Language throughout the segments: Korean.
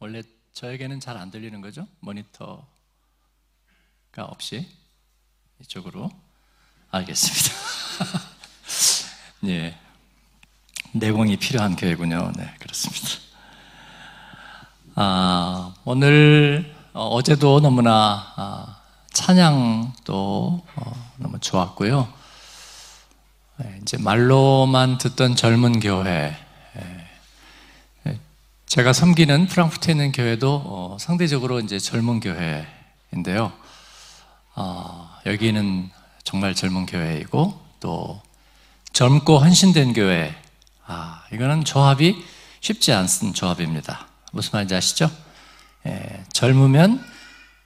원래 저에게는 잘 안 들리는 거죠? 모니터가 없이 이쪽으로 알겠습니다. 예, 내공이 필요한 교회군요. 네, 그렇습니다. 아, 오늘 어, 제도 너무나 아, 찬양도 어, 너무 좋았고요. 예, 이제 말로만 듣던 젊은 교회 제가 섬기는 프랑크푸르트에 있는 교회도 어, 상대적으로 이제 젊은 교회인데요. 어, 여기는 정말 젊은 교회이고 또 젊고 헌신된 교회. 아, 이거는 조합이 쉽지 않은 조합입니다. 무슨 말인지 아시죠? 예, 젊으면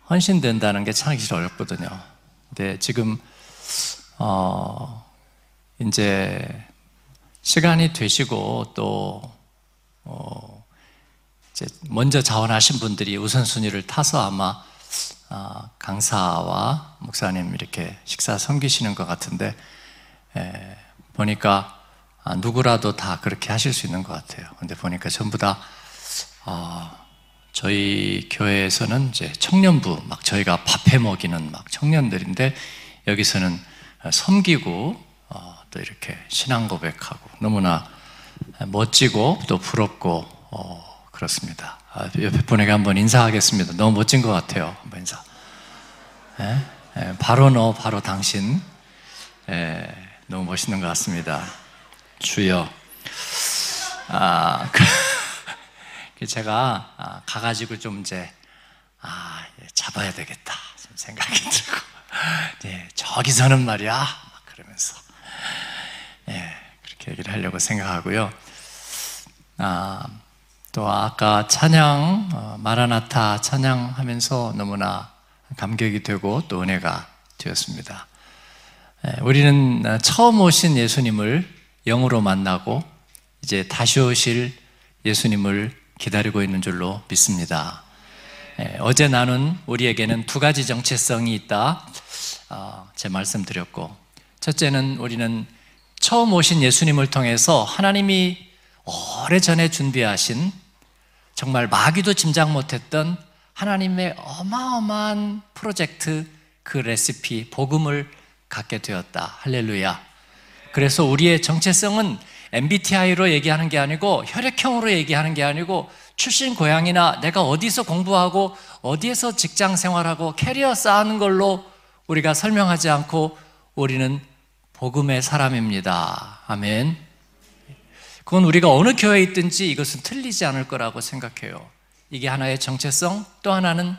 헌신된다는 게 참기 어렵거든요. 근데 지금 어, 이제 시간이 되시고 또 어, 먼저 자원하신 분들이 우선순위를 타서 아마 아, 강사와 목사님 이렇게 식사 섬기시는 것 같은데 에, 보니까 아, 누구라도 다 그렇게 하실 수 있는 것 같아요. 근데 보니까 전부 다 어, 저희 교회에서는 이제 청년부 막 저희가 밥해 먹이는 막 청년들인데 여기서는 섬기고 어, 또 이렇게 신앙 고백하고 너무나 멋지고 또 부럽고 어, 그렇습니다. 아, 옆에 분에게 한번 인사하겠습니다. 너무 멋진 것 같아요. 한번 인사. 예? 예, 바로 너, 바로 당신. 예, 너무 멋있는 것 같습니다. 주여. 아, 그, 제가 아, 가가지고 좀 이제 아, 예, 잡아야 되겠다 생각이 들고, 예, 저기서는 말이야, 그러면서 예, 그렇게 얘기를 하려고 생각하고요. 아, 또 아까 찬양 어, 마라나타 찬양하면서 너무나 감격이 되고 또 은혜가 되었습니다. 예, 우리는 처음 오신 예수님을 영으로 만나고 이제 다시 오실 예수님을 기다리고 있는 줄로 믿습니다. 예, 어제 나눈 우리에게는 두 가지 정체성이 있다. 어, 제 말씀 드렸고 첫째는 우리는 처음 오신 예수님을 통해서 하나님이 오래전에 준비하신 정말 마귀도 짐작 못했던 하나님의 어마어마한 프로젝트 그 레시피, 복음을 갖게 되었다. 할렐루야. 그래서 우리의 정체성은 MBTI로 얘기하는 게 아니고 혈액형으로 얘기하는 게 아니고 출신 고향이나 내가 어디서 공부하고 어디에서 직장 생활하고 캐리어 쌓는 걸로 우리가 설명하지 않고 우리는 복음의 사람입니다. 아멘. 그건 우리가 어느 교회에 있든지 이것은 틀리지 않을 거라고 생각해요. 이게 하나의 정체성, 또 하나는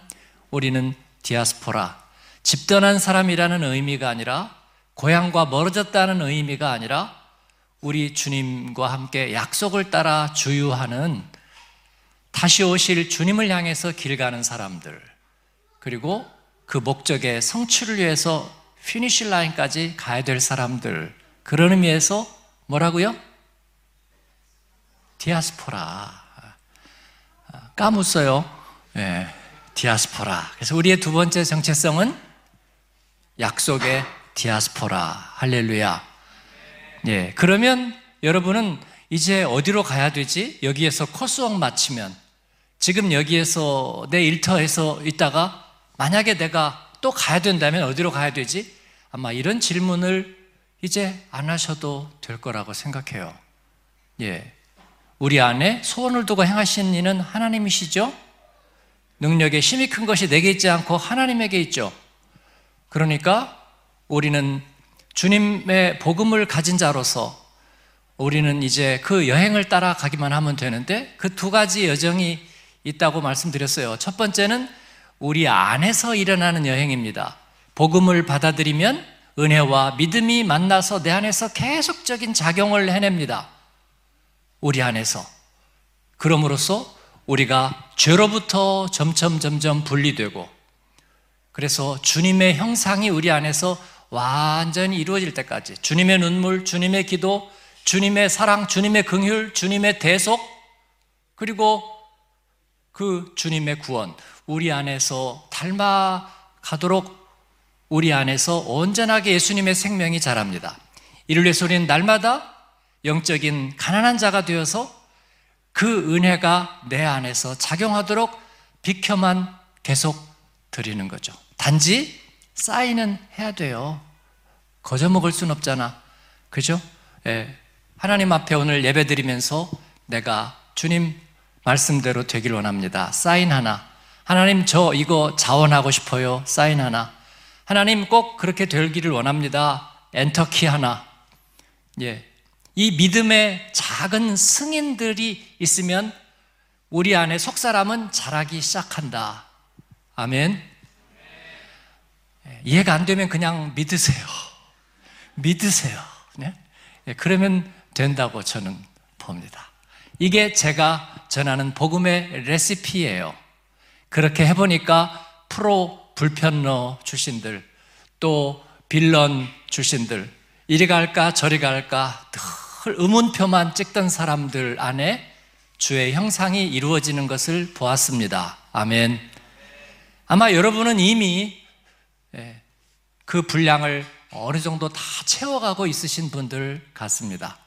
우리는 디아스포라, 집 떠난 사람이라는 의미가 아니라 고향과 멀어졌다는 의미가 아니라 우리 주님과 함께 약속을 따라 주유하는 다시 오실 주님을 향해서 길 가는 사람들 그리고 그 목적의 성취를 위해서 finish line까지 가야 될 사람들 그런 의미에서 뭐라고요? 디아스포라. 까mus어요. 예, 디아스포라. 그래서 우리의 두 번째 정체성은 약속의 디아스포라. 할렐루야. 예, 그러면 여러분은 이제 어디로 가야 되지? 여기에서 코스웍 마치면 지금 여기에서 내 일터에서 있다가 만약에 내가 또 가야 된다면 어디로 가야 되지? 아마 이런 질문을 이제 안 하셔도 될 거라고 생각해요. 예. 우리 안에 소원을 두고 행하시는 이는 하나님이시죠? 능력의 힘이 큰 것이 내게 있지 않고 하나님에게 있죠. 그러니까 우리는 주님의 복음을 가진 자로서 우리는 이제 그 여행을 따라가기만 하면 되는데 그 두 가지 여정이 있다고 말씀드렸어요. 첫 번째는 우리 안에서 일어나는 여행입니다. 복음을 받아들이면 은혜와 믿음이 만나서 내 안에서 계속적인 작용을 해냅니다. 우리 안에서. 그럼으로써 우리가 죄로부터 점점 점점 분리되고 그래서 주님의 형상이 우리 안에서 완전히 이루어질 때까지 주님의 눈물, 주님의 기도, 주님의 사랑, 주님의 긍휼, 주님의 대속 그리고 그 주님의 구원 우리 안에서 닮아 가도록 우리 안에서 온전하게 예수님의 생명이 자랍니다. 이를 위해서 우리는 날마다 영적인 가난한 자가 되어서 그 은혜가 내 안에서 작용하도록 비켜만 계속 드리는 거죠. 단지 사인은 해야 돼요. 거저 먹을 순 없잖아. 그죠? 예. 하나님 앞에 오늘 예배 드리면서 내가 주님 말씀대로 되길 원합니다. 사인 하나. 하나님 저 이거 자원하고 싶어요. 사인 하나. 하나님 꼭 그렇게 되기를 원합니다. 엔터키 하나. 예. 이 믿음의 작은 승인들이 있으면 우리 안에 속 사람은 자라기 시작한다. 아멘. 예, 이해가 안 되면 그냥 믿으세요. 믿으세요. 네? 예, 그러면 된다고 저는 봅니다. 이게 제가 전하는 복음의 레시피예요. 그렇게 해보니까 프로 불편러 출신들, 또 빌런 출신들, 이리 갈까 저리 갈까 늘 의문표만 찍던 사람들 안에 주의 형상이 이루어지는 것을 보았습니다. 아멘. 아마 여러분은 이미 예, 그 분량을 어느 정도 다 채워가고 있으신 분들 같습니다.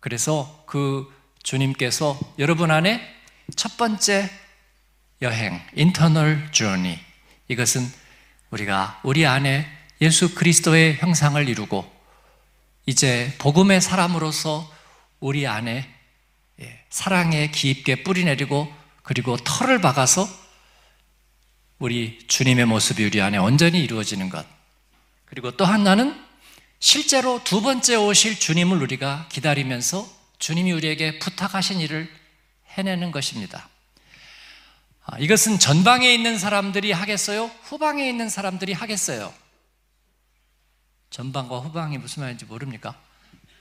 그래서 그 주님께서 여러분 안에 첫 번째 여행, 인터널 journey. 이것은 우리가 우리 안에 예수 그리스도의 형상을 이루고 이제 복음의 사람으로서 우리 안에 예, 사랑에 깊게 뿌리내리고 그리고 털을 박아서 우리 주님의 모습이 우리 안에 온전히 이루어지는 것. 그리고 또 하나는 실제로 두 번째 오실 주님을 우리가 기다리면서 주님이 우리에게 부탁하신 일을 해내는 것입니다. 아, 이것은 전방에 있는 사람들이 하겠어요? 후방에 있는 사람들이 하겠어요? 전방과 후방이 무슨 말인지 모릅니까?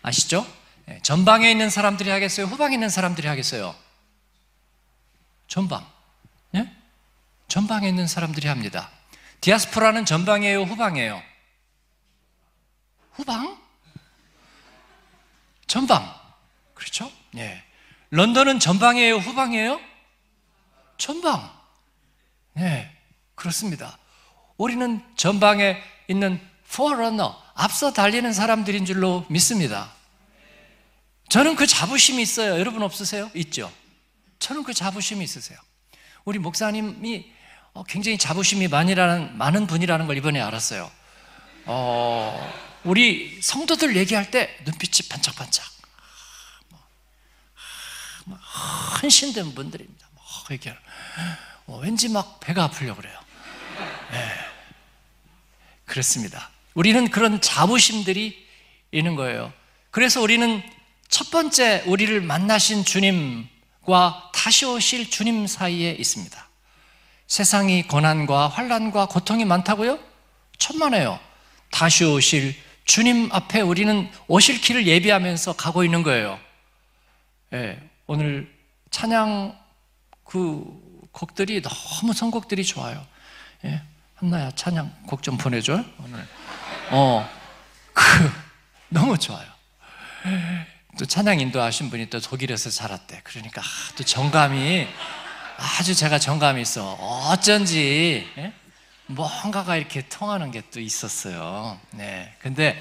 아시죠? 예, 전방에 있는 사람들이 하겠어요? 후방에 있는 사람들이 하겠어요? 전방. 예? 전방에 있는 사람들이 합니다. 디아스포라는 전방이에요? 후방이에요? 후방? 전방. 그렇죠? 예. 런던은 전방이에요? 후방이에요? 전방. 예. 그렇습니다. 우리는 전방에 있는 포러너, 앞서 달리는 사람들인 줄로 믿습니다. 저는 그 자부심이 있어요. 여러분 없으세요? 있죠? 저는 그 자부심이 있으세요. 우리 목사님이 어, 굉장히 자부심이 많이라는, 많은 분이라는 걸 이번에 알았어요. 어, 우리 성도들 얘기할 때 눈빛이 반짝반짝. 헌신된 분들입니다. 이렇게 어, 왠지 막 배가 아프려고 그래요. 네. 그렇습니다. 우리는 그런 자부심들이 있는 거예요. 그래서 우리는 첫 번째 우리를 만나신 주님과 다시 오실 주님 사이에 있습니다. 세상이 고난과 환란과 고통이 많다고요? 천만에요. 다시 오실 주님 앞에 우리는 오실 길을 예비하면서 가고 있는 거예요. 예, 오늘 찬양 그 곡들이 너무 선곡들이 좋아요. 예, 한나야 찬양 곡 좀 보내줘. 오늘. 어, 그, 너무 좋아요. 또 찬양 인도하신 분이 또 독일에서 살았대. 그러니까 또 정감이 아주 제가 정감이 있어. 어쩐지 예? 뭔가가 이렇게 통하는 게 또 있었어요. 네. 근데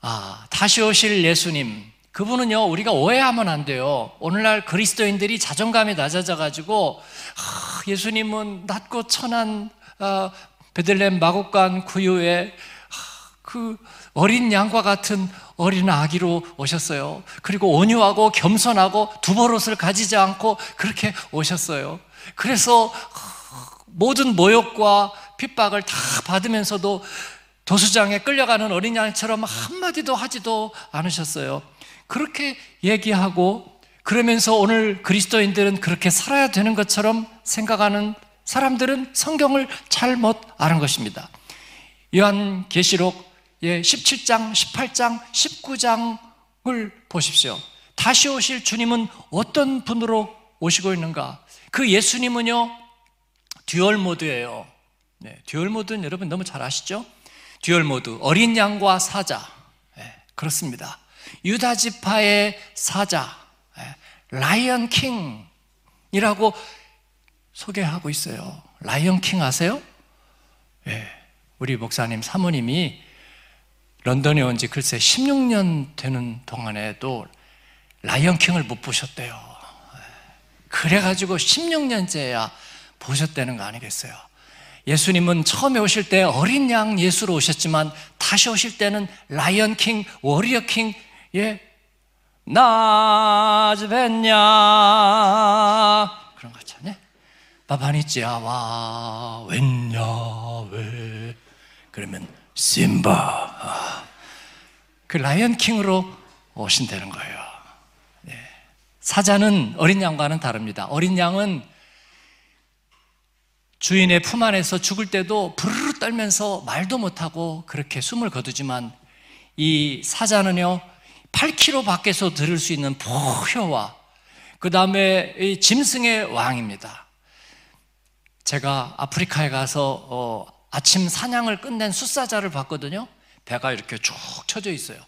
아, 다시 오실 예수님 그분은요 우리가 오해하면 안 돼요. 오늘날 그리스도인들이 자존감이 낮아져 가지고 아, 예수님은 낮고 천한 어, 베들렘 마곡간 구유에 그 어린 양과 같은 어린 아기로 오셨어요. 그리고 온유하고 겸손하고 두버릇을 가지지 않고 그렇게 오셨어요. 그래서 모든 모욕과 핍박을 다 받으면서도 도수장에 끌려가는 어린 양처럼 한마디도 하지도 않으셨어요. 그렇게 얘기하고 그러면서 오늘 그리스도인들은 그렇게 살아야 되는 것처럼 생각하는 사람들은 성경을 잘못 아는 것입니다. 요한 계시록 예, 17장, 18장, 19장을 보십시오. 다시 오실 주님은 어떤 분으로 오시고 있는가? 그 예수님은요, dual mode예요. 네, dual mode는 여러분 너무 잘 아시죠? dual mode, 어린 양과 사자. 네, 그렇습니다. 유다 지파의 사자, 네, Lion King이라고 소개하고 있어요. Lion King 아세요? 네, 우리 목사님 사모님이 런던에 온 지 글쎄 16년 되는 동안에도 라이언킹을 못 보셨대요. 그래가지고 16년째야 보셨다는 거 아니겠어요? 예수님은 처음에 오실 때 어린 양 예수로 오셨지만 다시 오실 때는 라이언 킹, 워리어 킹, 예, 나즈 뵀냐 그런 거 있잖아요. 바바니찌아와 웬냐 왜 그러면 심바 아, 그 라이언 킹으로 오신다는 거예요. 네. 사자는 어린 양과는 다릅니다. 어린 양은 주인의 품 안에서 죽을 때도 부르르 떨면서 말도 못하고 그렇게 숨을 거두지만 이 사자는요 8km 밖에서 들을 수 있는 포효와 그 다음에 짐승의 왕입니다. 제가 아프리카에 가서 어, 아침 사냥을 끝낸 숫사자를 봤거든요. 배가 이렇게 쭉 쳐져 있어요.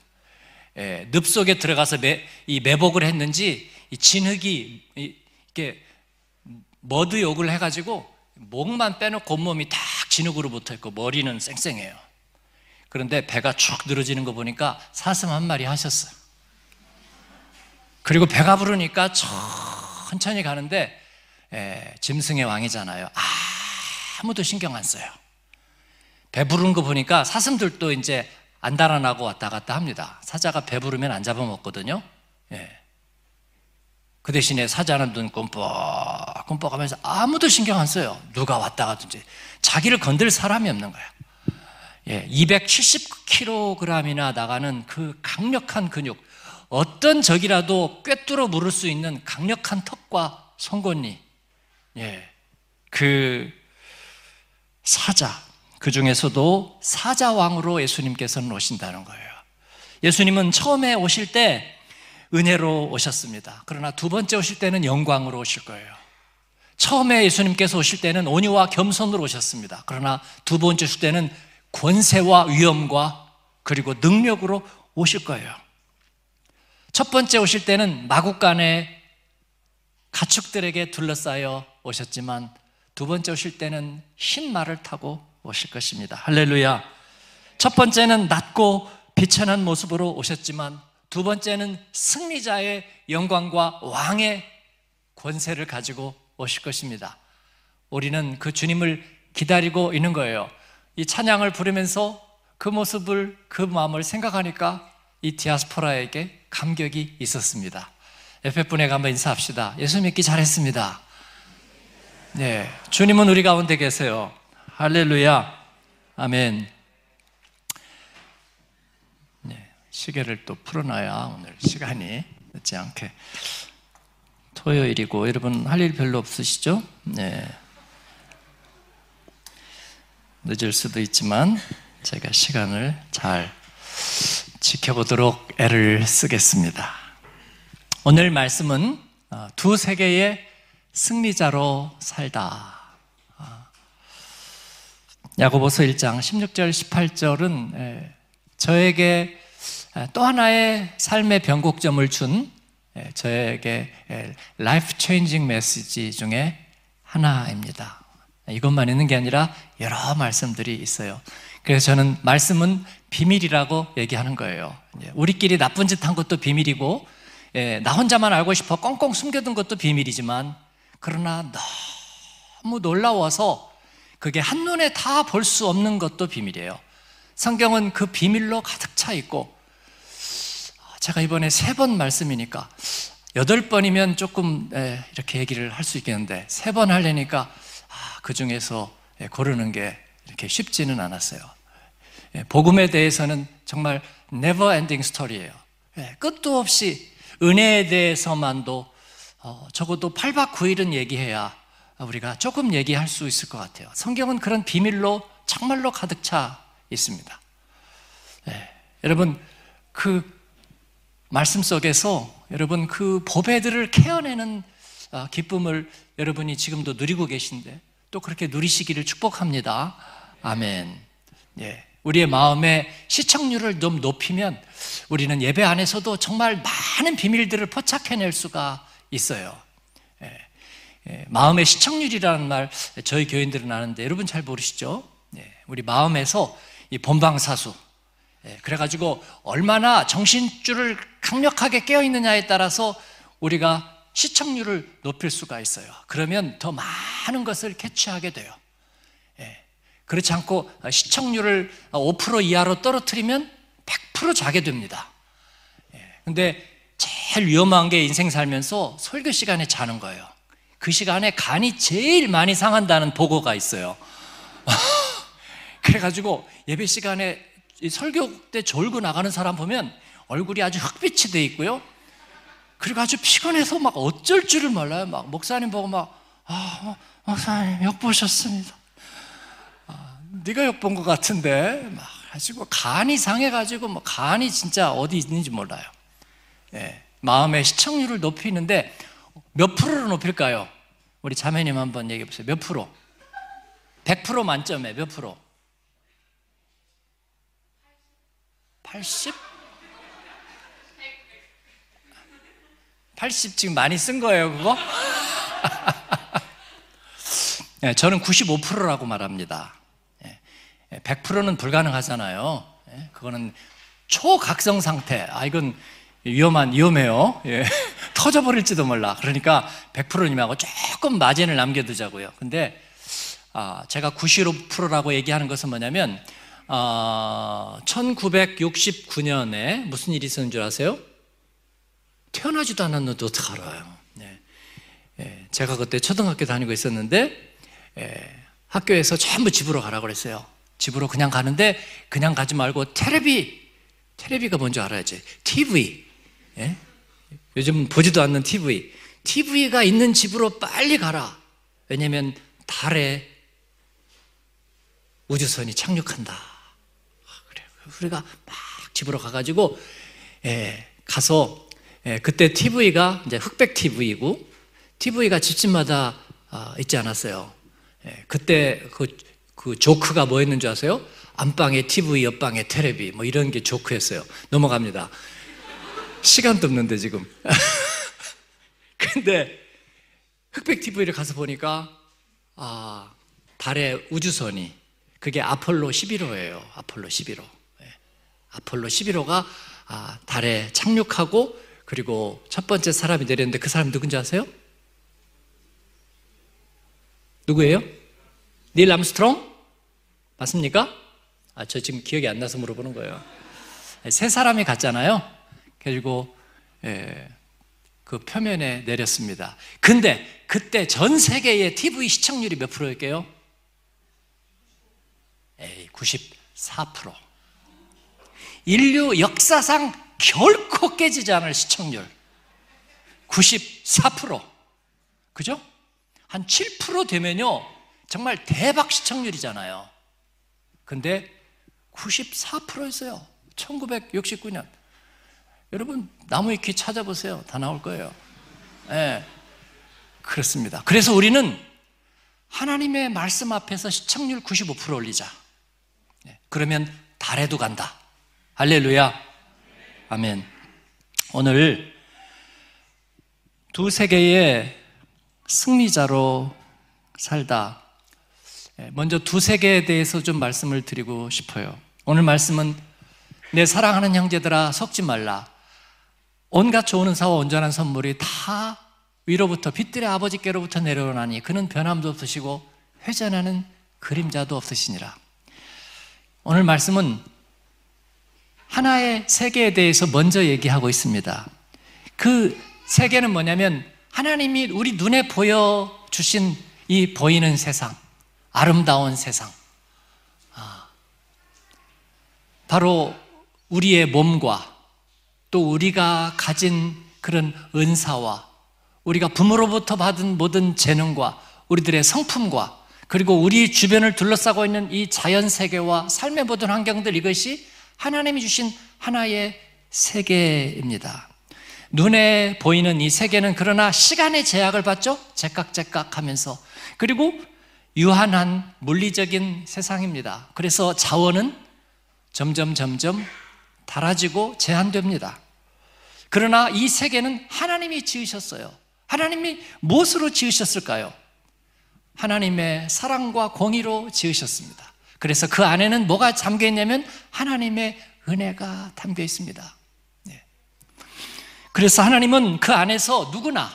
예, 늪 속에 들어가서 매, 이 매복을 했는지 이 진흙이 이, 이렇게 머드 욕을 해가지고 목만 빼놓고 온몸이 딱 진흙으로 붙어 있고 머리는 쌩쌩해요. 그런데 배가 쭉 늘어지는 거 보니까 사슴 한 마리 하셨어요. 그리고 배가 부르니까 천천히 가는데 에, 짐승의 왕이잖아요. 아무도 신경 안 써요. 배 부르는 거 보니까 사슴들도 이제 안 달아나고 왔다 갔다 합니다. 사자가 배 부르면 안 잡아먹거든요. 예. 그 대신에 사자는 눈 꼼뻑꼼뻑 하면서 아무도 신경 안 써요. 누가 왔다 가든지. 자기를 건들 사람이 없는 거야. 예, 270kg이나 나가는 그 강력한 근육, 어떤 적이라도 꿰뚫어 물을 수 있는 강력한 턱과 송곳니, 예, 그 사자, 그 중에서도 사자왕으로 예수님께서는 오신다는 거예요. 예수님은 처음에 오실 때 은혜로 오셨습니다. 그러나 두 번째 오실 때는 영광으로 오실 거예요. 처음에 예수님께서 오실 때는 온유와 겸손으로 오셨습니다. 그러나 두 번째 오실 때는 권세와 위엄과 그리고 능력으로 오실 거예요. 첫 번째 오실 때는 마국간의 가축들에게 둘러싸여 오셨지만 두 번째 오실 때는 흰 말을 타고 오실 것입니다. 할렐루야. 첫 번째는 낮고 비천한 모습으로 오셨지만 두 번째는 승리자의 영광과 왕의 권세를 가지고 오실 것입니다. 우리는 그 주님을 기다리고 있는 거예요. 이 찬양을 부르면서 그 모습을, 그 마음을 생각하니까 이 디아스포라에게 감격이 있었습니다. 옆에 분에게 한번 인사합시다. 예수 믿기 잘했습니다. 네. 주님은 우리 가운데 계세요. 할렐루야. 아멘. 시계를 또 풀어놔야 오늘 시간이 늦지 않게 토요일이고 여러분 할 일 별로 없으시죠? 네. 늦을 수도 있지만 제가 시간을 잘 지켜보도록 애를 쓰겠습니다. 오늘 말씀은 어, 두 세계의 승리자로 살다. 아. 야고보서 1장 16절 18절은 저에게 또 하나의 삶의 변곡점을 준 저에게 life changing message 중에 하나입니다. 이것만 있는 게 아니라 여러 말씀들이 있어요. 그래서 저는 말씀은 비밀이라고 얘기하는 거예요. 우리끼리 나쁜 짓 한 것도 비밀이고, 나 혼자만 알고 싶어 꽁꽁 숨겨둔 것도 비밀이지만, 그러나 너무 놀라워서 그게 한눈에 다 볼 수 없는 것도 비밀이에요. 성경은 그 비밀로 가득 차 있고, 제가 이번에 세 번 말씀이니까 여덟 번이면 조금 이렇게 얘기를 할 수 있겠는데 세 번 하려니까 아, 그 중에서 고르는 게 이렇게 쉽지는 않았어요. 복음에 대해서는 정말 never ending 스토리예요. 끝도 없이 은혜에 대해서만도 어, 적어도 8박 9일은 얘기해야 우리가 조금 얘기할 수 있을 것 같아요. 성경은 그런 비밀로 정말로 가득 차 있습니다. 네. 여러분, 그 말씀 속에서 여러분 그 보배들을 캐어내는 아, 기쁨을 여러분이 지금도 누리고 계신데 또 그렇게 누리시기를 축복합니다. 아멘. 예. 우리의 마음의 시청률을 좀 높이면 우리는 예배 안에서도 정말 많은 비밀들을 포착해낼 수가 있어요. 예. 예. 마음의 시청률이라는 말 저희 교인들은 아는데 여러분 잘 모르시죠? 예. 우리 마음에서 이 본방사수 예, 그래가지고 얼마나 정신줄을 강력하게 깨어 있느냐에 따라서 우리가 시청률을 높일 수가 있어요. 그러면 더 많은 것을 캐치하게 돼요. 예. 그렇지 않고 시청률을 5% 이하로 떨어뜨리면 100% 자게 됩니다. 예. 근데 제일 위험한 게 인생 살면서 설교 시간에 자는 거예요. 그 시간에 간이 제일 많이 상한다는 보고가 있어요. 그래가지고 예배 시간에 설교 때 졸고 나가는 사람 보면 얼굴이 아주 흑빛이 돼 있고요. 그리고 아주 피곤해서 막 어쩔 줄을 몰라요. 막 목사님 보고 막, 아, 목사님 역 보셨습니다. 아, 네가 역본것 같은데 막 가지고 간이 상해가지고 뭐 간이 진짜 어디 있는지 몰라요. 예, 마음의 시청률을 높이는데 몇 프로로 높일까요? 우리 자매님 한번 얘기해 보세요. 몇 프로? 100% 만점에 몇 프로? 80? 80 지금 많이 쓴 거예요, 그거? 네, 저는 95%라고 말합니다. 100%는 불가능하잖아요. 예, 그거는 초각성 상태. 아, 이건 위험한, 위험해요. 예. 터져버릴지도 몰라. 그러니까 100%님하고 조금 마진을 남겨두자고요. 근데, 아, 제가 95%라고 얘기하는 것은 뭐냐면, 아, 1969년에 무슨 일이 있었는 줄 아세요? 태어나지도 않았는데 어떻게 알아요? 네. 예, 제가 그때 초등학교 다니고 있었는데, 예, 학교에서 전부 집으로 가라고 그랬어요. 집으로 그냥 가는데, 그냥 가지 말고 테레비, 테레비가 뭔지 알아야지. TV. 예? 요즘 보지도 않는 TV. TV가 있는 집으로 빨리 가라. 왜냐면 달에 우주선이 착륙한다. 그래 우리가 막 집으로 가가지고 예, 가서 예, 그때 TV가 이제 흑백 TV이고 TV가 집집마다 아, 있지 않았어요. 예, 그때 그, 그 조크가 뭐였는 줄 아세요? 안방에 TV, 옆방에 테레비 뭐 이런 게 조크였어요. 넘어갑니다. 시간도 없는데 지금. 근데 흑백 TV를 가서 보니까 아 달에 우주선이 그게 아폴로 11호예요. 아폴로 11호. 네. 아폴로 11호가 아, 달에 착륙하고 그리고 첫 번째 사람이 내렸는데 그 사람 누군지 아세요? 누구예요? 닐 암스트롱? 맞습니까? 아, 저 지금 기억이 안 나서 물어보는 거예요. 세 사람이 갔잖아요. 그리고 예, 그 표면에 내렸습니다. 근데 그때 전 세계의 TV 시청률이 몇 프로일게요? 에이, 94%. 인류 역사상 결코 깨지지 않을 시청률. 94%. 그죠? 한 7% 되면요. 정말 대박 시청률이잖아요. 근데 94%였어요. 1969년. 여러분 나무위키 찾아보세요. 다 나올 거예요. 네, 그렇습니다. 그래서 우리는 하나님의 말씀 앞에서 시청률 95% 올리자. 네, 그러면 달에도 간다. 할렐루야. 아멘. 오늘 두 세계의 승리자로 살다. 예, 먼저 두 세계에 대해서 좀 말씀을 드리고 싶어요. 오늘 말씀은 내 사랑하는 형제들아 속지 말라. 온갖 좋은 은사와 온전한 선물이 다 위로부터 빛들의 아버지께로부터 내려오나니 그는 변함도 없으시고 회전하는 그림자도 없으시니라. 오늘 말씀은 하나의 세계에 대해서 먼저 얘기하고 있습니다. 그 세계는 뭐냐면 하나님이 우리 눈에 보여 주신 이 보이는 세상, 아름다운 세상. 아, 바로 우리의 몸과 또 우리가 가진 그런 은사와 우리가 부모로부터 받은 모든 재능과 우리들의 성품과 그리고 우리 주변을 둘러싸고 있는 이 자연 세계와 삶의 모든 환경들 이것이 하나님이 주신 하나의 세계입니다. 눈에 보이는 이 세계는 그러나 시간의 제약을 받죠? 제깍제깍 하면서. 그리고 유한한 물리적인 세상입니다. 그래서 자원은 점점 점점 달아지고 제한됩니다. 그러나 이 세계는 하나님이 지으셨어요. 하나님이 무엇으로 지으셨을까요? 하나님의 사랑과 공의로 지으셨습니다. 그래서 그 안에는 뭐가 담겨 있냐면 하나님의 은혜가 담겨 있습니다. 네. 그래서 하나님은 그 안에서 누구나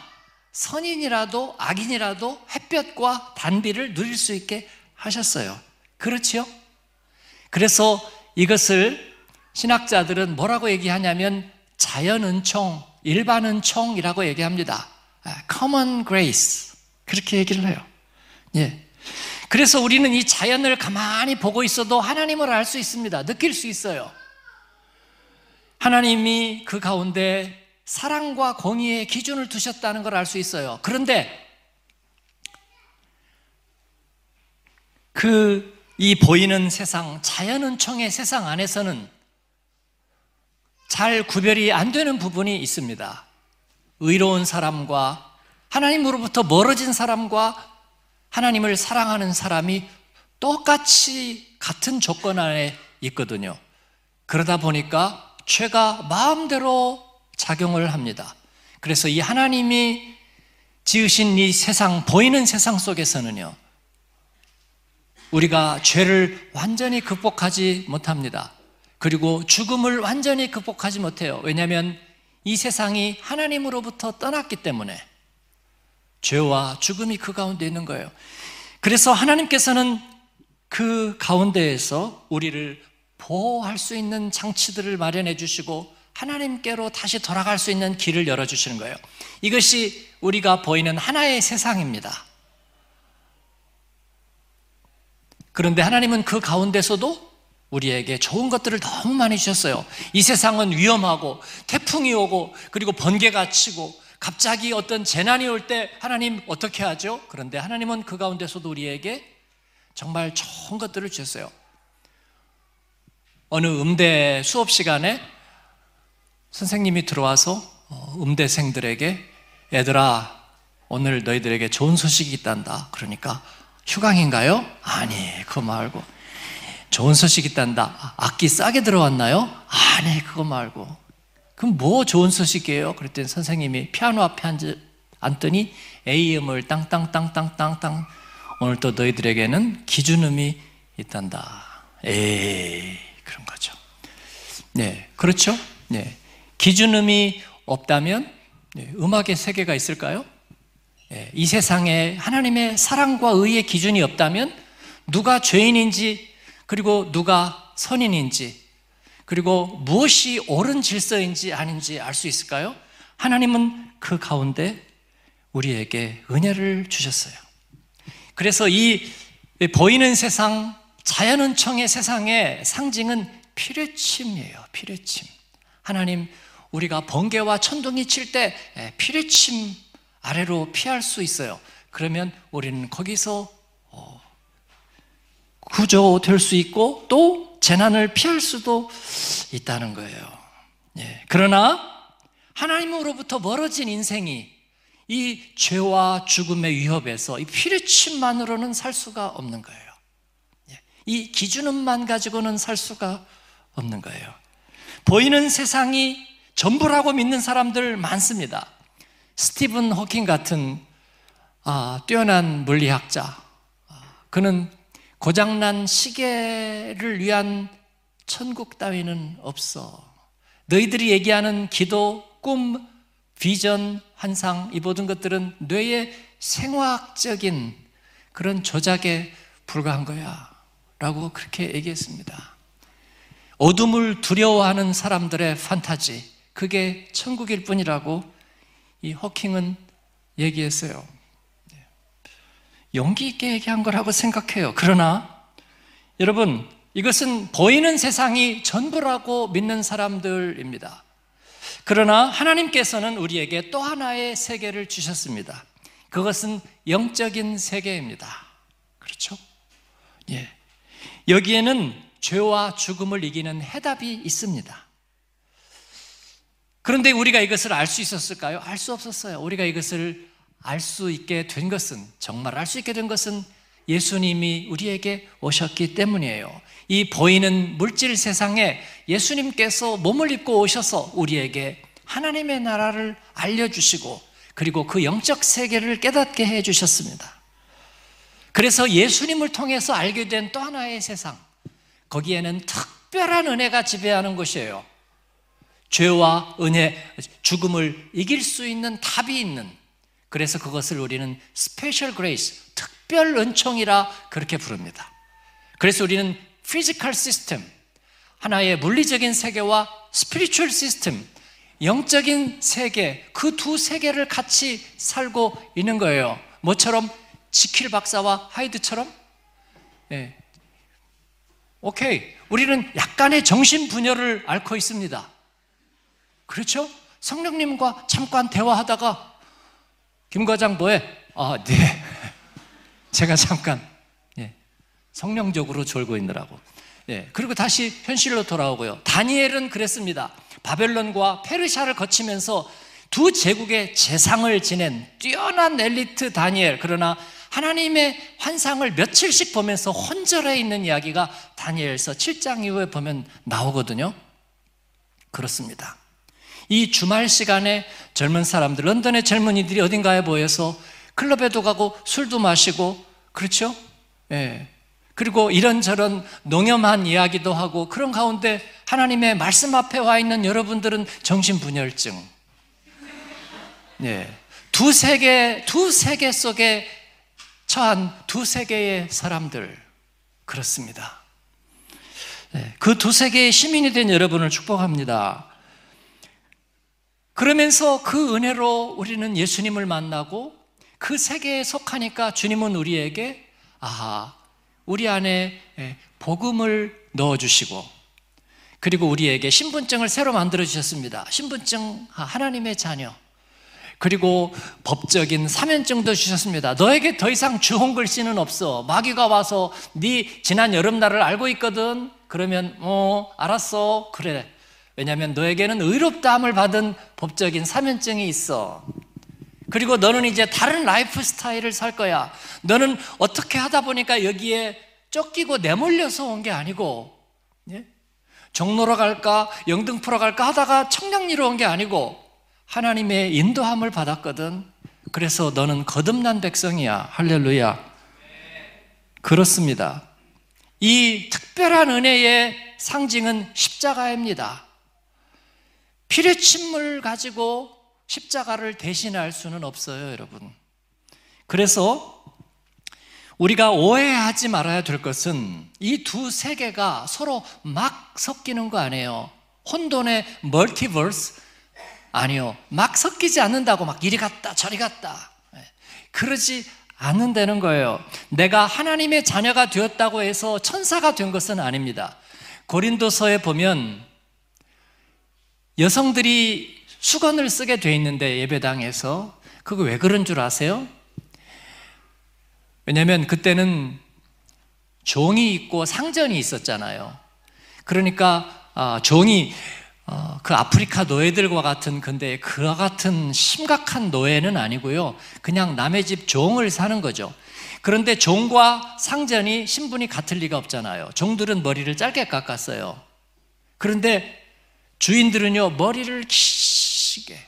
선인이라도 악인이라도 햇볕과 단비를 누릴 수 있게 하셨어요. 그렇지요? 그래서 이것을 신학자들은 뭐라고 얘기하냐면 자연 은총, 일반 은총이라고 얘기합니다. 아, common grace. 그렇게 얘기를 해요. 예. 그래서 우리는 이 자연을 가만히 보고 있어도 하나님을 알 수 있습니다. 느낄 수 있어요. 하나님이 그 가운데 사랑과 공의의 기준을 두셨다는 걸 알 수 있어요. 그런데 그 이 보이는 세상, 자연은총의 세상 안에서는 잘 구별이 안 되는 부분이 있습니다. 의로운 사람과 하나님으로부터 멀어진 사람과 하나님을 사랑하는 사람이 똑같이 같은 조건 안에 있거든요. 그러다 보니까 죄가 마음대로 작용을 합니다. 그래서 이 하나님이 지으신 이 세상, 보이는 세상 속에서는요, 우리가 죄를 완전히 극복하지 못합니다. 그리고 죽음을 완전히 극복하지 못해요. 왜냐하면 이 세상이 하나님으로부터 떠났기 때문에 죄와 죽음이 그 가운데 있는 거예요. 그래서 하나님께서는 그 가운데에서 우리를 보호할 수 있는 장치들을 마련해 주시고 하나님께로 다시 돌아갈 수 있는 길을 열어 주시는 거예요. 이것이 우리가 보이는 하나의 세상입니다. 그런데 하나님은 그 가운데서도 우리에게 좋은 것들을 너무 많이 주셨어요. 이 세상은 위험하고 태풍이 오고 그리고 번개가 치고 갑자기 어떤 재난이 올 때 하나님 어떻게 하죠? 그런데 하나님은 그 가운데서도 우리에게 정말 좋은 것들을 주셨어요. 어느 음대 수업 시간에 선생님이 들어와서 어, 음대생들에게 얘들아 오늘 너희들에게 좋은 소식이 있단다. 그러니까 휴강인가요? 아니 그거 말고 좋은 소식이 있단다. 악기 싸게 들어왔나요? 아니 그거 말고 그럼 뭐 좋은 소식이에요? 그랬더니 선생님이 피아노 앞에 앉더니 A음을 땅땅땅땅땅땅 오늘 또 너희들에게는 기준음이 있단다. 에이 그런 거죠. 네 그렇죠? 네 기준음이 없다면 네, 음악의 세계가 있을까요? 네, 이 세상에 하나님의 사랑과 의의 기준이 없다면 누가 죄인인지 그리고 누가 선인인지 그리고 무엇이 옳은 질서인지 아닌지 알 수 있을까요? 하나님은 그 가운데 우리에게 은혜를 주셨어요. 그래서 이 보이는 세상, 자연은총의 세상의 상징은 피뢰침이에요. 피뢰침. 하나님, 우리가 번개와 천둥이 칠 때 피뢰침 아래로 피할 수 있어요. 그러면 우리는 거기서 어, 구조될 수 있고 또 재난을 피할 수도 있다는 거예요. 예. 그러나 하나님으로부터 멀어진 인생이 이 죄와 죽음의 위협에서 이 피뢰침만으로는 살 수가 없는 거예요. 예. 이 기준음만 가지고는 살 수가 없는 거예요. 보이는 세상이 전부라고 믿는 사람들 많습니다. 스티븐 호킹 같은 아, 뛰어난 물리학자, 아, 그는 고장난 시계를 위한 천국 따위는 없어. 너희들이 얘기하는 기도, 꿈, 비전, 환상, 이 모든 것들은 뇌의 생화학적인 그런 조작에 불과한 거야. 라고 그렇게 얘기했습니다. 어둠을 두려워하는 사람들의 판타지, 그게 천국일 뿐이라고 이 허킹은 얘기했어요. 용기 있게 얘기한 거라고 생각해요. 그러나 여러분, 이것은 보이는 세상이 전부라고 믿는 사람들입니다. 그러나 하나님께서는 우리에게 또 하나의 세계를 주셨습니다. 그것은 영적인 세계입니다. 그렇죠? 예. 여기에는 죄와 죽음을 이기는 해답이 있습니다. 그런데 우리가 이것을 알 수 있었을까요? 알 수 없었어요. 우리가 이것을 알 수 있게 된 것은 정말 알 수 있게 된 것은 예수님이 우리에게 오셨기 때문이에요. 이 보이는 물질 세상에 예수님께서 몸을 입고 오셔서 우리에게 하나님의 나라를 알려주시고 그리고 그 영적 세계를 깨닫게 해 주셨습니다. 그래서 예수님을 통해서 알게 된 또 하나의 세상, 거기에는 특별한 은혜가 지배하는 것이에요. 죄와 은혜, 죽음을 이길 수 있는 답이 있는 그래서 그것을 우리는 special grace, 특별 은총이라 그렇게 부릅니다. 그래서 우리는 physical system, 하나의 물리적인 세계와 spiritual system, 영적인 세계, 그 두 세계를 같이 살고 있는 거예요. 뭐처럼? 지킬 박사와 하이드처럼? 네. 오케이. 우리는 약간의 정신 분열을 앓고 있습니다. 그렇죠? 성령님과 잠깐 대화하다가 김 과장 뭐해? 아, 네. 제가 잠깐 예, 성령적으로 졸고 있느라고. 예, 그리고 다시 현실로 돌아오고요. 다니엘은 그랬습니다. 바벨론과 페르시아를 거치면서 두 제국의 재상을 지낸 뛰어난 엘리트 다니엘. 그러나 하나님의 환상을 며칠씩 보면서 혼절해 있는 이야기가 다니엘서 7장 이후에 보면 나오거든요. 그렇습니다. 이 주말 시간에 젊은 사람들, 런던의 젊은이들이 어딘가에 모여서 클럽에도 가고 술도 마시고, 그렇죠? 예. 그리고 이런저런 농염한 이야기도 하고 그런 가운데 하나님의 말씀 앞에 와 있는 여러분들은 정신분열증. 예. 두 세계, 두 세계 속에 처한 두 세계의 사람들. 그렇습니다. 예. 그두 세계의 시민이 된 여러분을 축복합니다. 그러면서 그 은혜로 우리는 예수님을 만나고 그 세계에 속하니까 주님은 우리에게 아하, 우리 안에 예, 복음을 넣어 주시고 그리고 우리에게 신분증을 새로 만들어 주셨습니다. 신분증 하나님의 자녀. 그리고 법적인 사면증도 주셨습니다. 너에게 더 이상 주홍 글씨는 없어. 마귀가 와서 네 지난 여름 날을 알고 있거든. 그러면 어 알았어. 그래. 왜냐하면 너에게는 의롭다함을 받은 법적인 사면증이 있어. 그리고 너는 이제 다른 라이프 스타일을 살 거야. 너는 어떻게 하다 보니까 여기에 쫓기고 내몰려서 온 게 아니고, 예? 종로로 갈까, 영등포로 갈까 하다가 청량리로 온 게 아니고, 하나님의 인도함을 받았거든. 그래서 너는 거듭난 백성이야. 할렐루야. 그렇습니다. 이 특별한 은혜의 상징은 십자가입니다. 피뢰 침을 가지고 십자가를 대신할 수는 없어요, 여러분. 그래서 우리가 오해하지 말아야 될 것은 이 두 세계가 서로 막 섞이는 거 아니에요. 혼돈의 멀티버스 아니요. 막 섞이지 않는다고 막 이리 갔다 저리 갔다. 예. 그러지 않는다는 거예요. 내가 하나님의 자녀가 되었다고 해서 천사가 된 것은 아닙니다. 고린도서에 보면 여성들이 수건을 쓰게 돼 있는데 예배당에서 그거 왜 그런 줄 아세요? 왜냐하면 그때는 종이 있고 상전이 있었잖아요. 그러니까 아, 종이 어, 그 아프리카 노예들과 같은 근데 그와 같은 심각한 노예는 아니고요. 그냥 남의 집 종을 사는 거죠. 그런데 종과 상전이 신분이 같을 리가 없잖아요. 종들은 머리를 짧게 깎았어요. 그런데 주인들은요, 머리를 기시게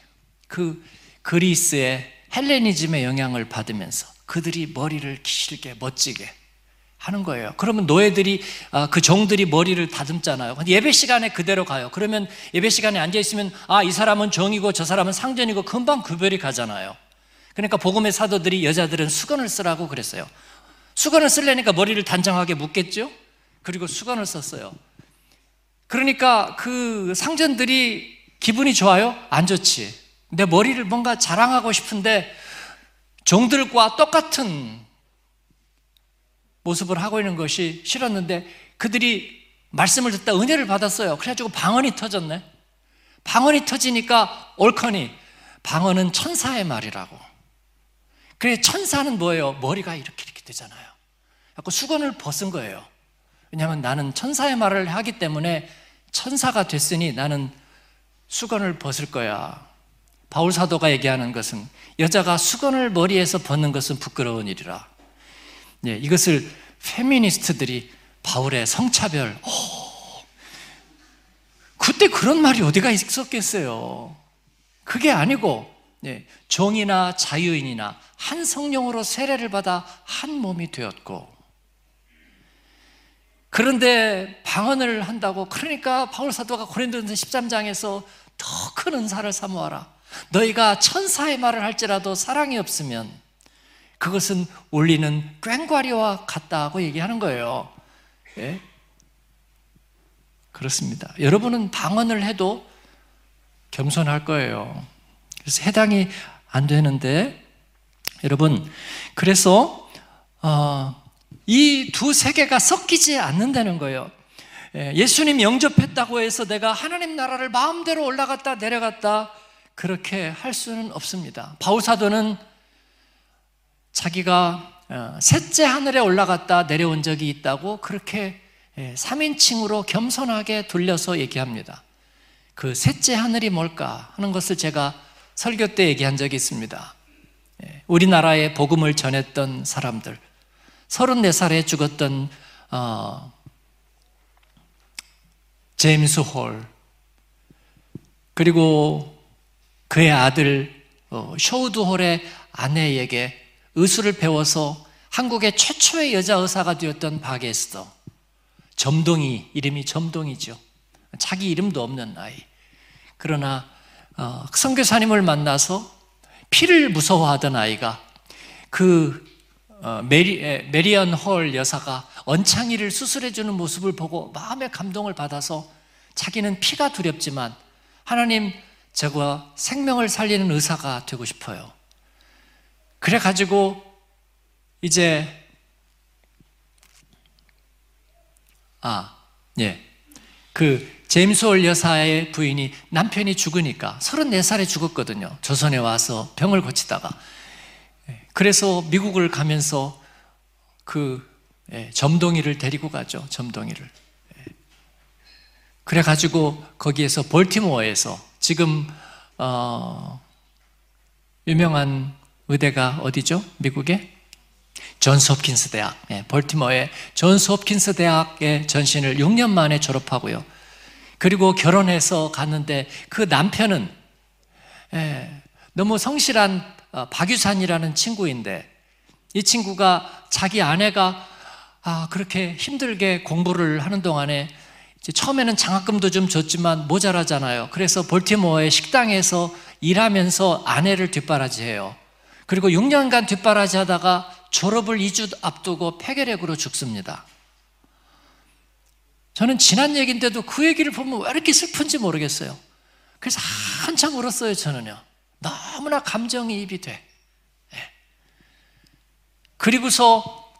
그 그리스의 헬레니즘의 영향을 받으면서 그들이 머리를 길게 멋지게 하는 거예요. 그러면 노예들이 아, 그 종들이 머리를 다듬잖아요. 예배 시간에 그대로 가요. 그러면 예배 시간에 앉아 있으면 아 이 사람은 종이고 저 사람은 상전이고 금방 구별이 가잖아요. 그러니까 복음의 사도들이 여자들은 수건을 쓰라고 그랬어요. 수건을 쓰려니까 머리를 단정하게 묶겠죠. 그리고 수건을 썼어요. 그러니까 그 상전들이 기분이 좋아요? 안 좋지. 내 머리를 뭔가 자랑하고 싶은데 종들과 똑같은 모습을 하고 있는 것이 싫었는데 그들이 말씀을 듣다 은혜를 받았어요. 그래가지고 방언이 터졌네. 방언이 터지니까 옳거니 방언은 천사의 말이라고. 그래 천사는 뭐예요? 머리가 이렇게 이렇게 되잖아요. 그래서 수건을 벗은 거예요. 왜냐하면 나는 천사의 말을 하기 때문에 천사가 됐으니 나는 수건을 벗을 거야. 바울 사도가 얘기하는 것은 여자가 수건을 머리에서 벗는 것은 부끄러운 일이라. 예, 이것을 페미니스트들이 바울의 성차별, 오, 그때 그런 말이 어디가 있었겠어요? 그게 아니고, 예, 종이나 자유인이나 한 성령으로 세례를 받아 한 몸이 되었고, 그런데 방언을 한다고 그러니까 바울 사도가 고린도전서 13장에서 더 큰 은사를 사모하라. 너희가 천사의 말을 할지라도 사랑이 없으면 그것은 울리는 꽹과리와 같다고 얘기하는 거예요. 예? 그렇습니다. 여러분은 방언을 해도 겸손할 거예요. 그래서 해당이 안 되는데 여러분 그래서 어, 이 두 세계가 섞이지 않는다는 거예요. 예, 예수님 영접했다고 해서 내가 하나님 나라를 마음대로 올라갔다 내려갔다 그렇게 할 수는 없습니다. 바울사도는 자기가 어, 셋째 하늘에 올라갔다 내려온 적이 있다고 그렇게 3인칭으로 예, 겸손하게 돌려서 얘기합니다. 그 셋째 하늘이 뭘까 하는 것을 제가 설교 때 얘기한 적이 있습니다. 예, 우리나라에 복음을 전했던 사람들, 34살에 죽었던 어, 제임스 홀, 그리고 그의 아들 어, 셔우드 홀의 아내에게 의술을 배워서 한국의 최초의 여자 의사가 되었던 박에스더, 점동이, 이름이 점동이죠. 자기 이름도 없는 아이. 그러나 어, 선교사님을 만나서 피를 무서워하던 아이가 그 어, 메리, 메리언 홀 여사가 언청이를 수술해주는 모습을 보고 마음의 감동을 받아서 자기는 피가 두렵지만 하나님 저거 생명을 살리는 의사가 되고 싶어요. 그래가지고 이제 아, 예. 그 제임스 홀 여사의 부인이 남편이 죽으니까 34살에 죽었거든요. 조선에 와서 병을 고치다가. 예, 그래서 미국을 가면서 그 예, 점동이를 데리고 가죠. 점동이를. 예. 그래 가지고 거기에서 볼티모어에서 지금 어, 유명한 의대가 어디죠? 미국에? 존스 홉킨스 대학, 볼티모어의 존스 홉킨스 대학의 전신을 6년 만에 졸업하고요. 그리고 결혼해서 갔는데 그 남편은 예, 너무 성실한 어, 박유산이라는 친구인데 이 친구가 자기 아내가 아, 그렇게 힘들게 공부를 하는 동안에 처음에는 장학금도 좀 줬지만 모자라잖아요. 그래서 볼티모어의 식당에서 일하면서 아내를 뒷바라지해요. 그리고 6년간 뒷바라지 하다가 졸업을 2주 앞두고 폐결핵으로 죽습니다. 저는 지난 얘기인데도 그 얘기를 보면 왜 이렇게 슬픈지 모르겠어요. 그래서 한참 울었어요, 저는요. 너무나 감정이입이 돼. 예. 그리고서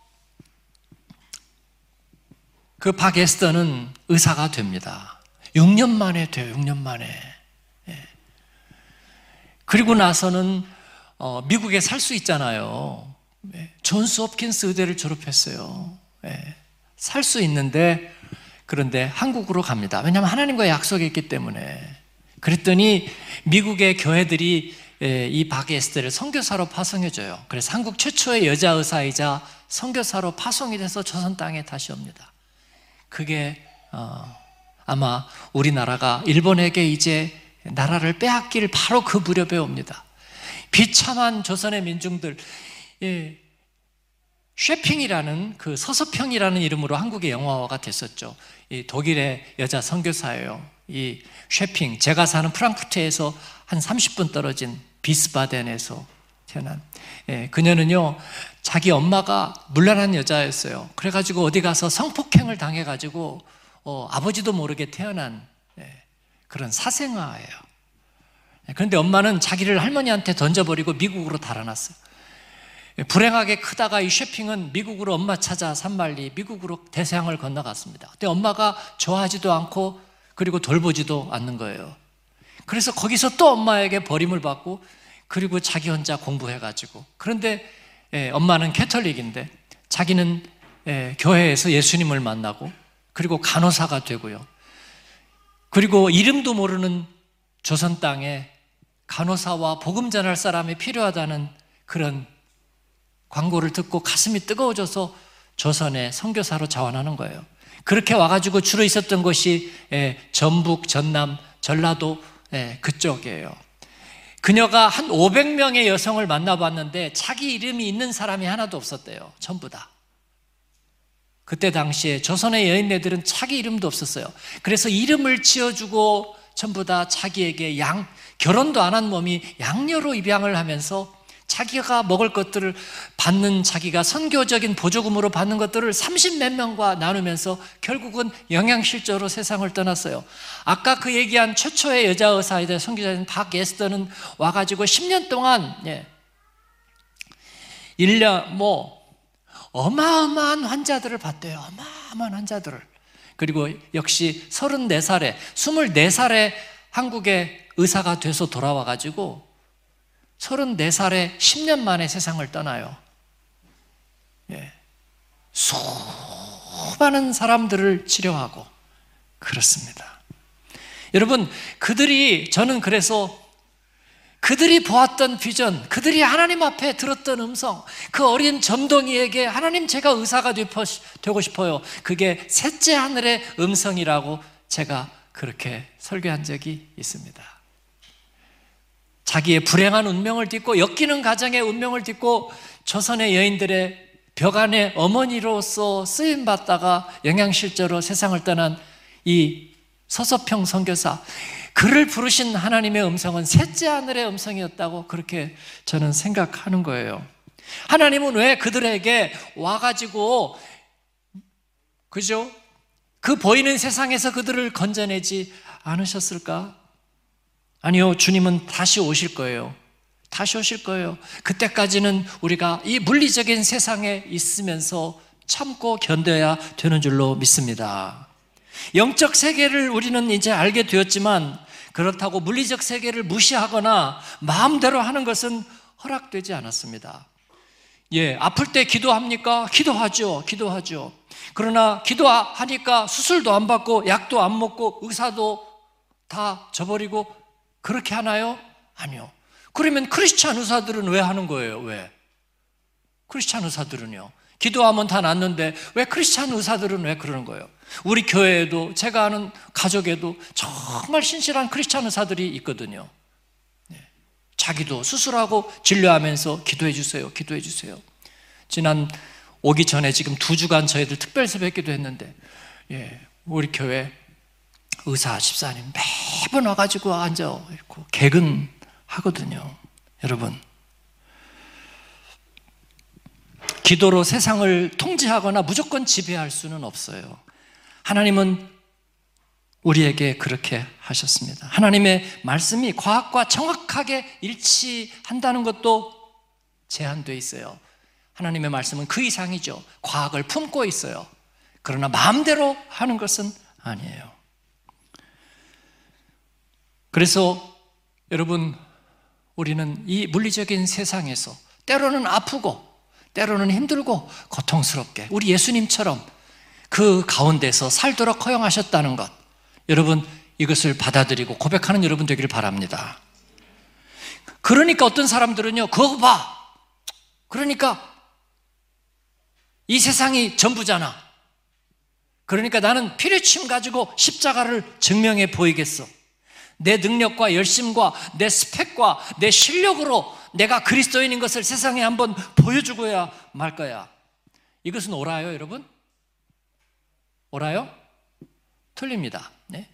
그 박에스터는 의사가 됩니다. 6년 만에 돼요, 6년 만에. 예. 그리고 나서는 어, 미국에 살 수 있잖아요. 예. 존스 홉킨스 의대를 졸업했어요. 살 수 있는데 그런데 한국으로 갑니다. 왜냐하면 하나님과 약속이 있기 때문에. 그랬더니 미국의 교회들이 이 바게스트를 선교사로 파송해줘요. 그래서 한국 최초의 여자 의사이자 선교사로 파송이 돼서 조선 땅에 다시 옵니다. 그게 어, 아마 우리나라가 일본에게 이제 나라를 빼앗길 바로 그 무렵에 옵니다. 비참한 조선의 민중들, 예, 쉐핑이라는 그 서서평이라는 이름으로 한국의 영화화가 됐었죠. 이 독일의 여자 선교사예요. 이 쉐핑, 제가 사는 프랑크트에서 한 30분 떨어진 비스바덴에서 태어난. 예, 그녀는요, 자기 엄마가 물란한 여자였어요. 그래가지고 어디 가서 성폭행을 당해가지고, 어, 아버지도 모르게 태어난 예, 그런 사생아예요. 예, 그런데 엄마는 자기를 할머니한테 던져버리고 미국으로 달아났어요. 불행하게 크다가 이 쇼핑은 미국으로 엄마 찾아 산말리 미국으로 대서양을 건너갔습니다. 근데 엄마가 좋아하지도 않고 그리고 돌보지도 않는 거예요. 그래서 거기서 또 엄마에게 버림을 받고 그리고 자기 혼자 공부해가지고 그런데 예, 엄마는 캐톨릭인데 자기는 예, 교회에서 예수님을 만나고 그리고 간호사가 되고요. 그리고 이름도 모르는 조선 땅에 간호사와 복음 전할 사람이 필요하다는 그런 광고를 듣고 가슴이 뜨거워져서 조선에 선교사로 자원하는 거예요. 그렇게 와가지고 주로 있었던 곳이 예, 전북, 전남, 전라도 예, 그쪽이에요. 그녀가 한 500명의 여성을 만나봤는데 자기 이름이 있는 사람이 하나도 없었대요. 전부 다. 그때 당시에 조선의 여인네들은 자기 이름도 없었어요. 그래서 이름을 지어주고 전부 다 자기에게 양, 결혼도 안 한 몸이 양녀로 입양을 하면서 자기가 먹을 것들을 받는 자기가 선교적인 보조금으로 받는 것들을 30몇 명과 나누면서 결국은 영양실조로 세상을 떠났어요. 아까 그 얘기한 최초의 여자 의사에 대해 선교자인 박 에스더는 와가지고 10년 동안 예, 1년 뭐 어마어마한 환자들을 봤대요. 어마어마한 환자들을. 그리고 역시 34살에 24살에 한국의 의사가 돼서 돌아와가지고 34살에 10년 만에 세상을 떠나요. 예. 수많은 사람들을 치료하고 그렇습니다. 여러분, 그들이, 저는 그래서 그들이 보았던 비전, 그들이 하나님 앞에 들었던 음성, 그 어린 점동이에게 하나님 제가 의사가 되고 싶어요. 그게 셋째 하늘의 음성이라고 제가 그렇게 설교한 적이 있습니다. 자기의 불행한 운명을 딛고 엮이는 가정의 운명을 딛고 조선의 여인들의 벽안의 어머니로서 쓰임 받다가 영양실조로 세상을 떠난 이 서서평 선교사 그를 부르신 하나님의 음성은 셋째 하늘의 음성이었다고 그렇게 저는 생각하는 거예요. 하나님은 왜 그들에게 와가지고 그죠? 그 보이는 세상에서 그들을 건져내지 않으셨을까? 아니요, 주님은 다시 오실 거예요. 다시 오실 거예요. 그때까지는 우리가 이 물리적인 세상에 있으면서 참고 견뎌야 되는 줄로 믿습니다. 영적 세계를 우리는 이제 알게 되었지만 그렇다고 물리적 세계를 무시하거나 마음대로 하는 것은 허락되지 않았습니다. 예, 아플 때 기도합니까? 기도하죠. 기도하죠. 그러나 기도하니까 수술도 안 받고 약도 안 먹고 의사도 다 저버리고 그렇게 하나요? 아니요. 그러면 크리스찬 의사들은 왜 하는 거예요? 왜? 크리스찬 의사들은요. 기도하면 다 낫는데 왜 크리스찬 의사들은 왜 그러는 거예요? 우리 교회에도 제가 아는 가족에도 정말 신실한 크리스찬 의사들이 있거든요. 네. 자기도 수술하고 진료하면서 기도해 주세요. 기도해 주세요. 지난 오기 전에 지금 두 주간 저희들 특별 새벽 기도했는데 예, 우리 교회 의사 집사님 매번 와가지고 앉아 있고 개근하거든요. 여러분 기도로 세상을 통제하거나 무조건 지배할 수는 없어요. 하나님은 우리에게 그렇게 하셨습니다. 하나님의 말씀이 과학과 정확하게 일치한다는 것도 제한되어 있어요. 하나님의 말씀은 그 이상이죠. 과학을 품고 있어요. 그러나 마음대로 하는 것은 아니에요. 그래서 여러분, 우리는 이 물리적인 세상에서 때로는 아프고, 때로는 힘들고, 고통스럽게, 우리 예수님처럼 그 가운데서 살도록 허용하셨다는 것. 여러분, 이것을 받아들이고 고백하는 여러분 되기를 바랍니다. 그러니까 어떤 사람들은요, 그거 봐. 그러니까 이 세상이 전부잖아. 그러니까 나는 피뢰침 가지고 십자가를 증명해 보이겠어. 내 능력과 열심과 내 스펙과 내 실력으로 내가 그리스도인인 것을 세상에 한번 보여주고야 말 거야. 이것은 옳아요, 여러분? 옳아요? 틀립니다. 네?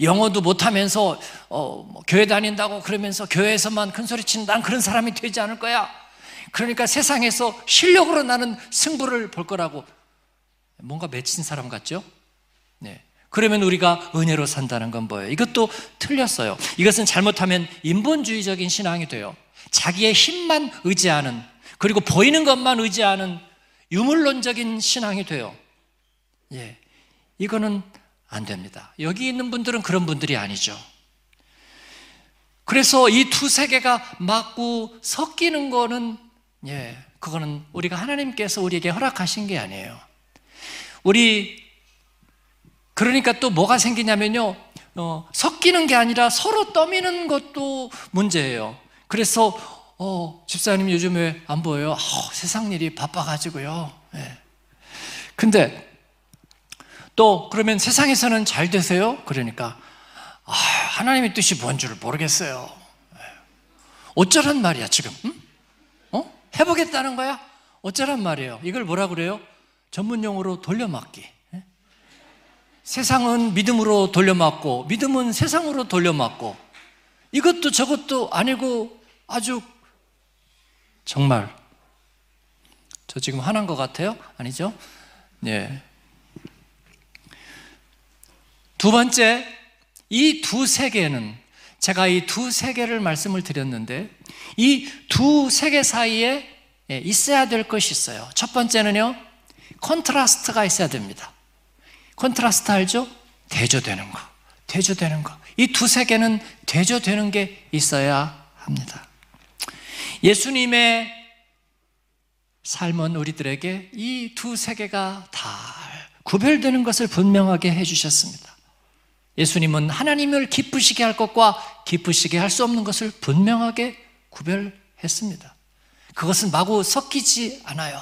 영어도 못하면서 어, 뭐 교회 다닌다고 그러면서 교회에서만 큰 소리 치는 난 그런 사람이 되지 않을 거야. 그러니까 세상에서 실력으로 나는 승부를 볼 거라고 뭔가 맺힌 사람 같죠? 네. 그러면 우리가 은혜로 산다는 건 뭐예요? 이것도 틀렸어요. 이것은 잘못하면 인본주의적인 신앙이 돼요. 자기의 힘만 의지하는 그리고 보이는 것만 의지하는 유물론적인 신앙이 돼요. 예. 이거는 안 됩니다. 여기 있는 분들은 그런 분들이 아니죠. 그래서 이 두 세계가 맞고 섞이는 거는, 예, 그거는 우리가 하나님께서 우리에게 허락하신 게 아니에요. 우리, 그러니까 또 뭐가 생기냐면요, 어, 섞이는 게 아니라 서로 떠미는 것도 문제예요. 그래서, 어, 집사님 요즘 에 안 보여요? 어, 세상 일이 바빠가지고요. 예. 근데 또 그러면 세상에서는 잘 되세요? 그러니까 아, 하나님의 뜻이 뭔 줄 모르겠어요. 어쩌란 말이야 지금? 응? 어? 해보겠다는 거야? 어쩌란 말이에요? 이걸 뭐라 그래요? 전문 용어로 돌려막기. 예? 세상은 믿음으로 돌려막고 믿음은 세상으로 돌려막고 이것도 저것도 아니고 아주 정말 저 지금 화난 것 같아요? 아니죠? 예. 두 번째, 이 두 세계는 제가 이 두 세계를 말씀을 드렸는데 이 두 세계 사이에 예, 있어야 될 것이 있어요. 첫 번째는요, contrast가 있어야 됩니다. contrast 알죠? 대조되는 거, 대조되는 거. 이 두 세계는 대조되는 게 있어야 합니다. 예수님의 삶은 우리들에게 이 두 세계가 다 구별되는 것을 분명하게 해주셨습니다. 예수님은 하나님을 기쁘시게 할 것과 기쁘시게 할 수 없는 것을 분명하게 구별했습니다. 그것은 마구 섞이지 않아요.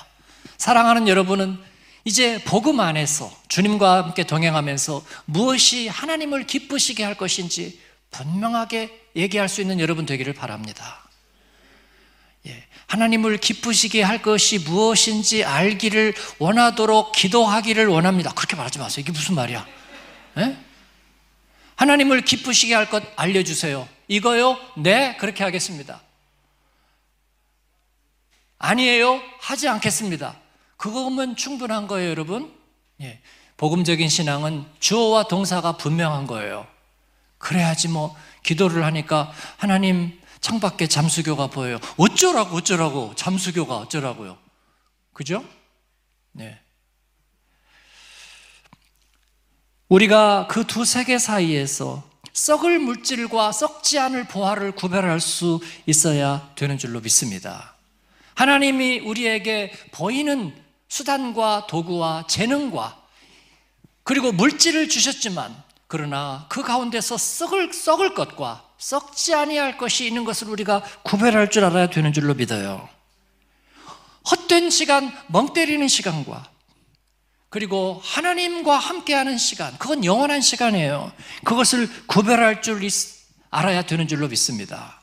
사랑하는 여러분은 이제 복음 안에서 주님과 함께 동행하면서 무엇이 하나님을 기쁘시게 할 것인지 분명하게 얘기할 수 있는 여러분 되기를 바랍니다. 예, 하나님을 기쁘시게 할 것이 무엇인지 알기를 원하도록 기도하기를 원합니다. 그렇게 말하지 마세요. 이게 무슨 말이야? 예? 하나님을 기쁘시게 할 것 알려주세요. 이거요? 네, 그렇게 하겠습니다. 아니에요? 하지 않겠습니다. 그거면 충분한 거예요, 여러분. 예. 복음적인 신앙은 주어와 동사가 분명한 거예요. 그래야지 뭐 기도를 하니까 하나님 창밖에 잠수교가 보여요. 어쩌라고 어쩌라고 잠수교가 어쩌라고요. 그죠? 네. 우리가 그 두 세계 사이에서 썩을 물질과 썩지 않을 보화를 구별할 수 있어야 되는 줄로 믿습니다. 하나님이 우리에게 보이는 수단과 도구와 재능과 그리고 물질을 주셨지만 그러나 그 가운데서 썩을 썩을 것과 썩지 아니할 것이 있는 것을 우리가 구별할 줄 알아야 되는 줄로 믿어요. 헛된 시간, 멍 때리는 시간과 그리고 하나님과 함께하는 시간, 그건 영원한 시간이에요. 그것을 구별할 줄 알아야 되는 줄로 믿습니다.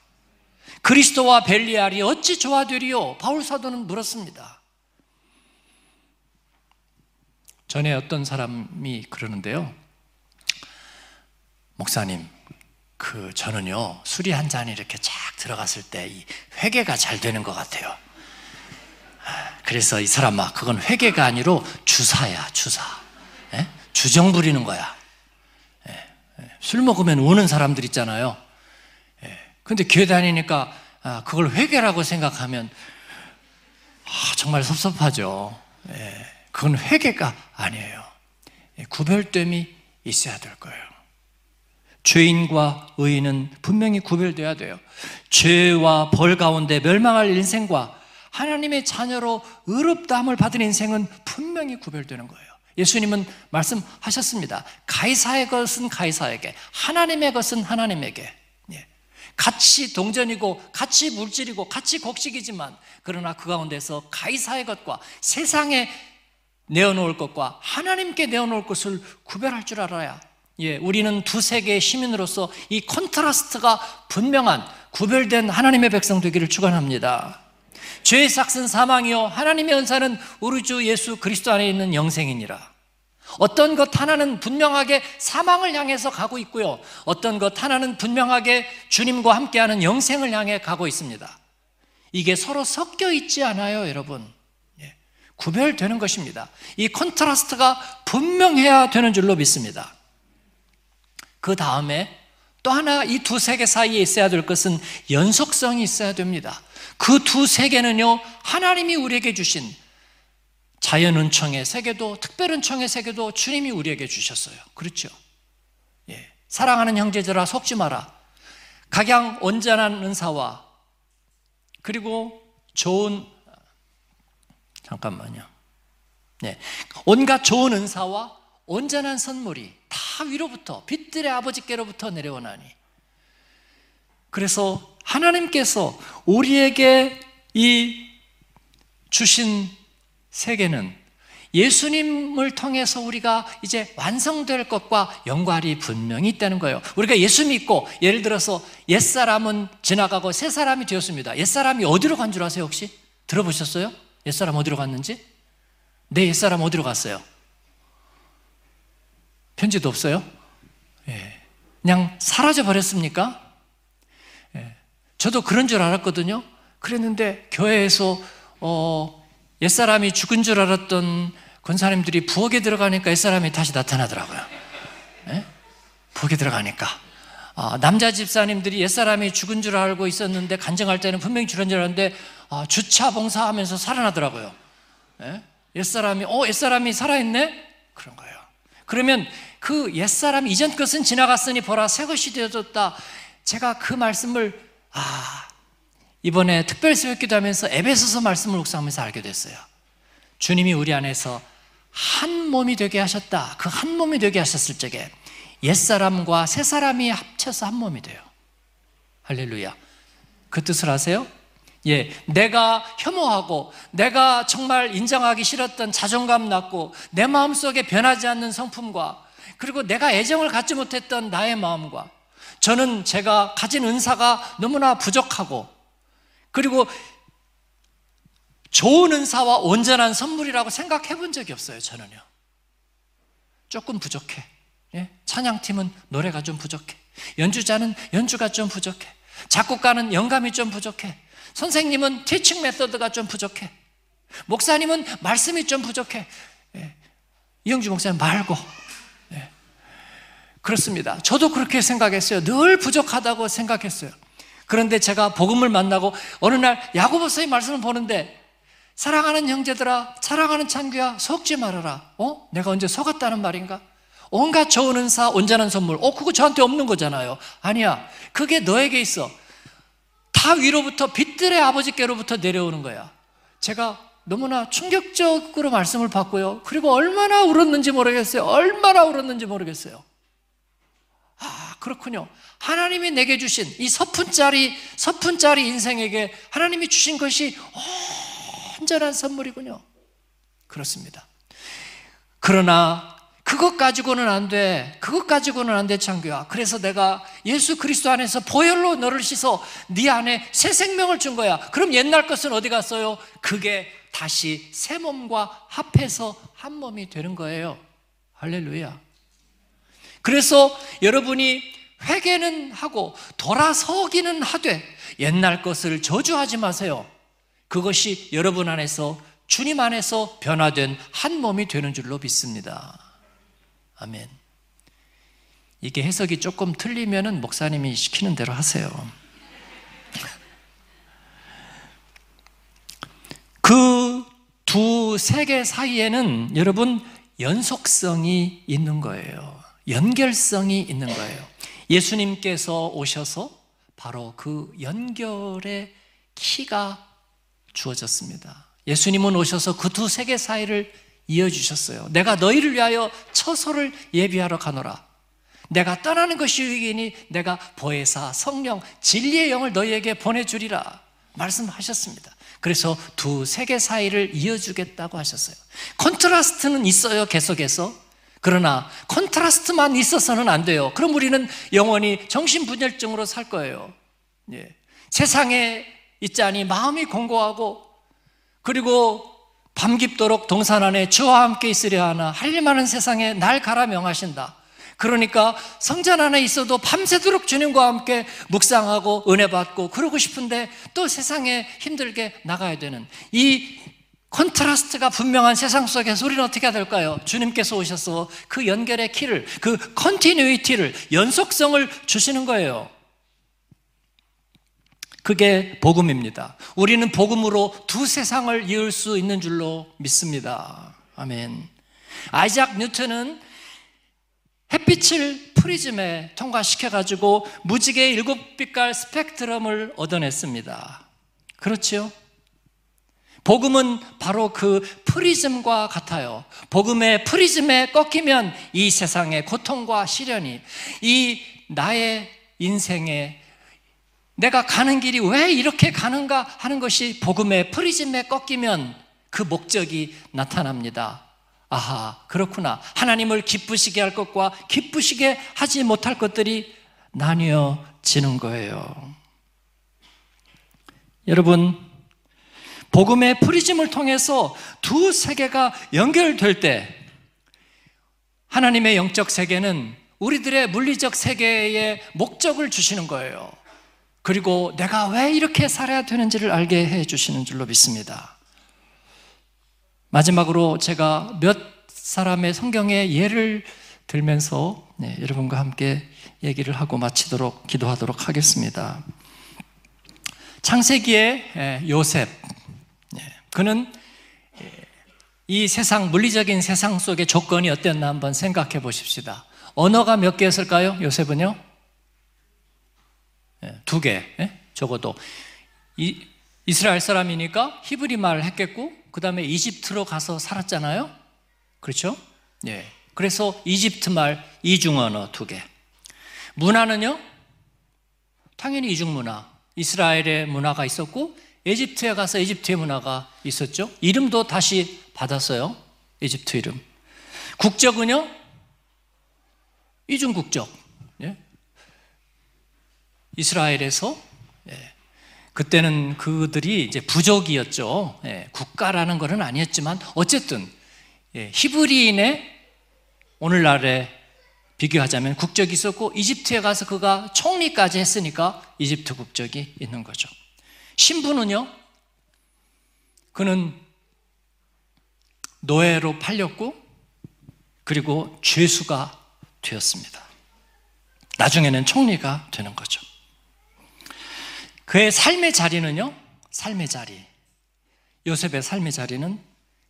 그리스도와 벨리알이 어찌 조화되리요? 바울 사도는 물었습니다. 전에 어떤 사람이 그러는데요. 목사님, 그 저는요 술이 한 잔이 이렇게 쫙 들어갔을 때 이 회개가 잘 되는 것 같아요. 그래서 이 사람아 그건 회개가 아니로 주사야 주사. 예? 주정 부리는 거야. 예, 예. 술 먹으면 우는 사람들 있잖아요. 예. 근데 교회 다니니까 아, 그걸 회개라고 생각하면 아, 정말 섭섭하죠. 예. 그건 회개가 아니에요. 예, 구별됨이 있어야 될 거예요. 죄인과 의인은 분명히 구별돼야 돼요. 죄와 벌 가운데 멸망할 인생과 하나님의 자녀로 의롭다함을 받은 인생은 분명히 구별되는 거예요. 예수님은 말씀하셨습니다. 가이사의 것은 가이사에게, 하나님의 것은 하나님에게. 예. 같이 동전이고, 같이 물질이고, 같이 곡식이지만, 그러나 그 가운데서 가이사의 것과 세상에 내어놓을 것과 하나님께 내어놓을 것을 구별할 줄 알아야 예, 우리는 두 세계의 시민으로서 이 contrast가 분명한 구별된 하나님의 백성 되기를 축원합니다. 죄의 삯은 사망이요 하나님의 은사는 우리 주 예수 그리스도 안에 있는 영생이니라. 어떤 것 하나는 분명하게 사망을 향해서 가고 있고요. 어떤 것 하나는 분명하게 주님과 함께하는 영생을 향해 가고 있습니다. 이게 서로 섞여 있지 않아요, 여러분. 예, 구별되는 것입니다. 이 contrast가 분명해야 되는 줄로 믿습니다. 그 다음에 또 하나 이 두 세계 사이에 있어야 될 것은 연속성이 있어야 됩니다. 그 두 세계는요, 하나님이 우리에게 주신 자연 은총의 세계도, 특별 은총의 세계도 주님이 우리에게 주셨어요. 그렇죠? 예. 사랑하는 형제들아, 속지 마라. 각양 온전한 은사와 그리고 좋은, 잠깐만요. 네. 온갖 좋은 은사와 온전한 선물이 다 위로부터 빛들의 아버지께로부터 내려오나니 그래서 하나님께서 우리에게 이 주신 세계는 예수님을 통해서 우리가 이제 완성될 것과 연관이 분명히 있다는 거예요. 우리가 예수 믿고 예를 들어서 옛사람은 지나가고 새 사람이 되었습니다. 옛사람이 어디로 간 줄 아세요, 혹시? 들어보셨어요? 옛사람 어디로 갔는지? 내 옛사람 어디로 갔어요? 편지도 없어요? 예. 그냥 사라져 버렸습니까? 저도 그런 줄 알았거든요. 그랬는데 교회에서 어, 옛사람이 죽은 줄 알았던 권사님들이 부엌에 들어가니까 옛사람이 다시 나타나더라고요. 네? 부엌에 들어가니까. 아, 남자 집사님들이 옛사람이 죽은 줄 알고 있었는데 간증할 때는 분명히 죽은 줄 알았는데 아, 주차 봉사하면서 살아나더라고요. 네? 옛사람이 어 옛사람이 살아있네? 그런 거예요. 그러면 그 옛사람 이전 것은 지나갔으니 보라 새 것이 되어졌다. 제가 그 말씀을 아 이번에 특별 새벽 기도 하면서 에베소서 말씀을 묵상하면서 알게 됐어요. 주님이 우리 안에서 한 몸이 되게 하셨다. 그 한 몸이 되게 하셨을 적에 옛사람과 새사람이 합쳐서 한 몸이 돼요. 할렐루야. 그 뜻을 아세요? 예, 내가 혐오하고 내가 정말 인정하기 싫었던 자존감 낮고 내 마음속에 변하지 않는 성품과 그리고 내가 애정을 갖지 못했던 나의 마음과 저는 제가 가진 은사가 너무나 부족하고 그리고 좋은 은사와 온전한 선물이라고 생각해 본 적이 없어요, 저는요. 조금 부족해. 예? 찬양팀은 노래가 좀 부족해. 연주자는 연주가 좀 부족해. 작곡가는 영감이 좀 부족해. 선생님은 티칭 메서드가 좀 부족해. 목사님은 말씀이 좀 부족해. 예. 이영주 목사님 말고. 예. 그렇습니다. 저도 그렇게 생각했어요. 늘 부족하다고 생각했어요. 그런데 제가 복음을 만나고 어느 날 야고보서의 말씀을 보는데 사랑하는 형제들아, 사랑하는 찬규야, 속지 말아라. 어? 내가 언제 속았다는 말인가? 온갖 좋은 은사, 온전한 선물. 어, 그거 저한테 없는 거잖아요. 아니야. 그게 너에게 있어. 다 위로부터 빛들의 아버지께로부터 내려오는 거야. 제가 너무나 충격적으로 말씀을 받고요. 그리고 얼마나 울었는지 모르겠어요. 얼마나 울었는지 모르겠어요. 아, 그렇군요. 하나님이 내게 주신 이 서푼짜리, 서푼짜리 인생에게 하나님이 주신 것이 온전한 선물이군요. 그렇습니다. 그러나 그것 가지고는 안 돼. 그것 가지고는 안 돼, 창규야. 그래서 내가 예수 그리스도 안에서 보혈로 너를 씻어 네 안에 새 생명을 준 거야. 그럼 옛날 것은 어디 갔어요? 그게 다시 새 몸과 합해서 한 몸이 되는 거예요. 할렐루야. 그래서 여러분이 회개는 하고 돌아서기는 하되 옛날 것을 저주하지 마세요. 그것이 여러분 안에서 주님 안에서 변화된 한 몸이 되는 줄로 믿습니다. 아멘. 이게 해석이 조금 틀리면은 목사님이 시키는 대로 하세요. 그 두 세계 사이에는 여러분 연속성이 있는 거예요. 연결성이 있는 거예요. 예수님께서 오셔서 바로 그 연결의 키가 주어졌습니다. 예수님은 오셔서 그 두 세계 사이를 이어주셨어요. 내가 너희를 위하여 처소를 예비하러 가노라. 내가 떠나는 것이 유익이니 내가 보혜사, 성령, 진리의 영을 너희에게 보내주리라. 말씀하셨습니다. 그래서 두 세계 사이를 이어주겠다고 하셨어요. contrast는 있어요, 계속해서. 그러나 contrast만 있어서는 안 돼요. 그럼 우리는 영원히 정신분열증으로 살 거예요. 예. 세상에 있자니 마음이 곤고하고 그리고 밤 깊도록 동산 안에 주와 함께 있으려 하나 할일 많은 세상에 날 가라 명하신다. 그러니까 성전 안에 있어도 밤새도록 주님과 함께 묵상하고 은혜 받고 그러고 싶은데 또 세상에 힘들게 나가야 되는 이 contrast가 분명한 세상 속에서 우리는 어떻게 해야 될까요? 주님께서 오셔서 그 연결의 키를, 그 continuity를, 연속성을 주시는 거예요. 그게 복음입니다. 우리는 복음으로 두 세상을 이을 수 있는 줄로 믿습니다. 아멘. 아이작 뉴턴은 햇빛을 프리즘에 통과시켜가지고 무지개 일곱 빛깔 스펙트럼을 얻어냈습니다. 그렇죠? 복음은 바로 그 프리즘과 같아요. 복음의 프리즘에 꺾이면 이 세상의 고통과 시련이 이 나의 인생의 내가 가는 길이 왜 이렇게 가는가 하는 것이 복음의 프리즘에 꺾이면 그 목적이 나타납니다. 아하, 그렇구나. 하나님을 기쁘시게 할 것과 기쁘시게 하지 못할 것들이 나뉘어지는 거예요. 여러분, 복음의 프리즘을 통해서 두 세계가 연결될 때 하나님의 영적 세계는 우리들의 물리적 세계에 목적을 주시는 거예요. 그리고 내가 왜 이렇게 살아야 되는지를 알게 해 주시는 줄로 믿습니다. 마지막으로 제가 몇 사람의 성경의 예를 들면서 네, 여러분과 함께 얘기를 하고 마치도록 기도하도록 하겠습니다. 창세기의 예, 요셉, 네, 그는 예, 이 세상 물리적인 세상 속의 조건이 어땠나 한번 생각해 보십시다. 언어가 몇 개였을까요? 요셉은요? 예, 두 개, 예? 적어도. 이, 이스라엘 사람이니까 히브리 말을 했겠고, 그 다음에 이집트로 가서 살았잖아요? 그렇죠? 예. 그래서 이집트 말 이중 언어 두 개. 문화는요? 당연히 이중 문화. 이스라엘의 문화가 있었고, 에집트에 가서 에집트의 문화가 있었죠. 이름도 다시 받았어요. 에집트 이름. 국적은요? 이중 국적. 예? 이스라엘에서 예. 그때는 그들이 이제 부족이었죠. 예. 국가라는 것은 아니었지만 어쨌든 예. 히브리인의 오늘날에 비교하자면 국적이 있었고 이집트에 가서 그가 총리까지 했으니까 이집트 국적이 있는 거죠. 신부는요. 그는 노예로 팔렸고 그리고 죄수가 되었습니다. 나중에는 총리가 되는 거죠. 그의 삶의 자리는요, 삶의 자리. 요셉의 삶의 자리는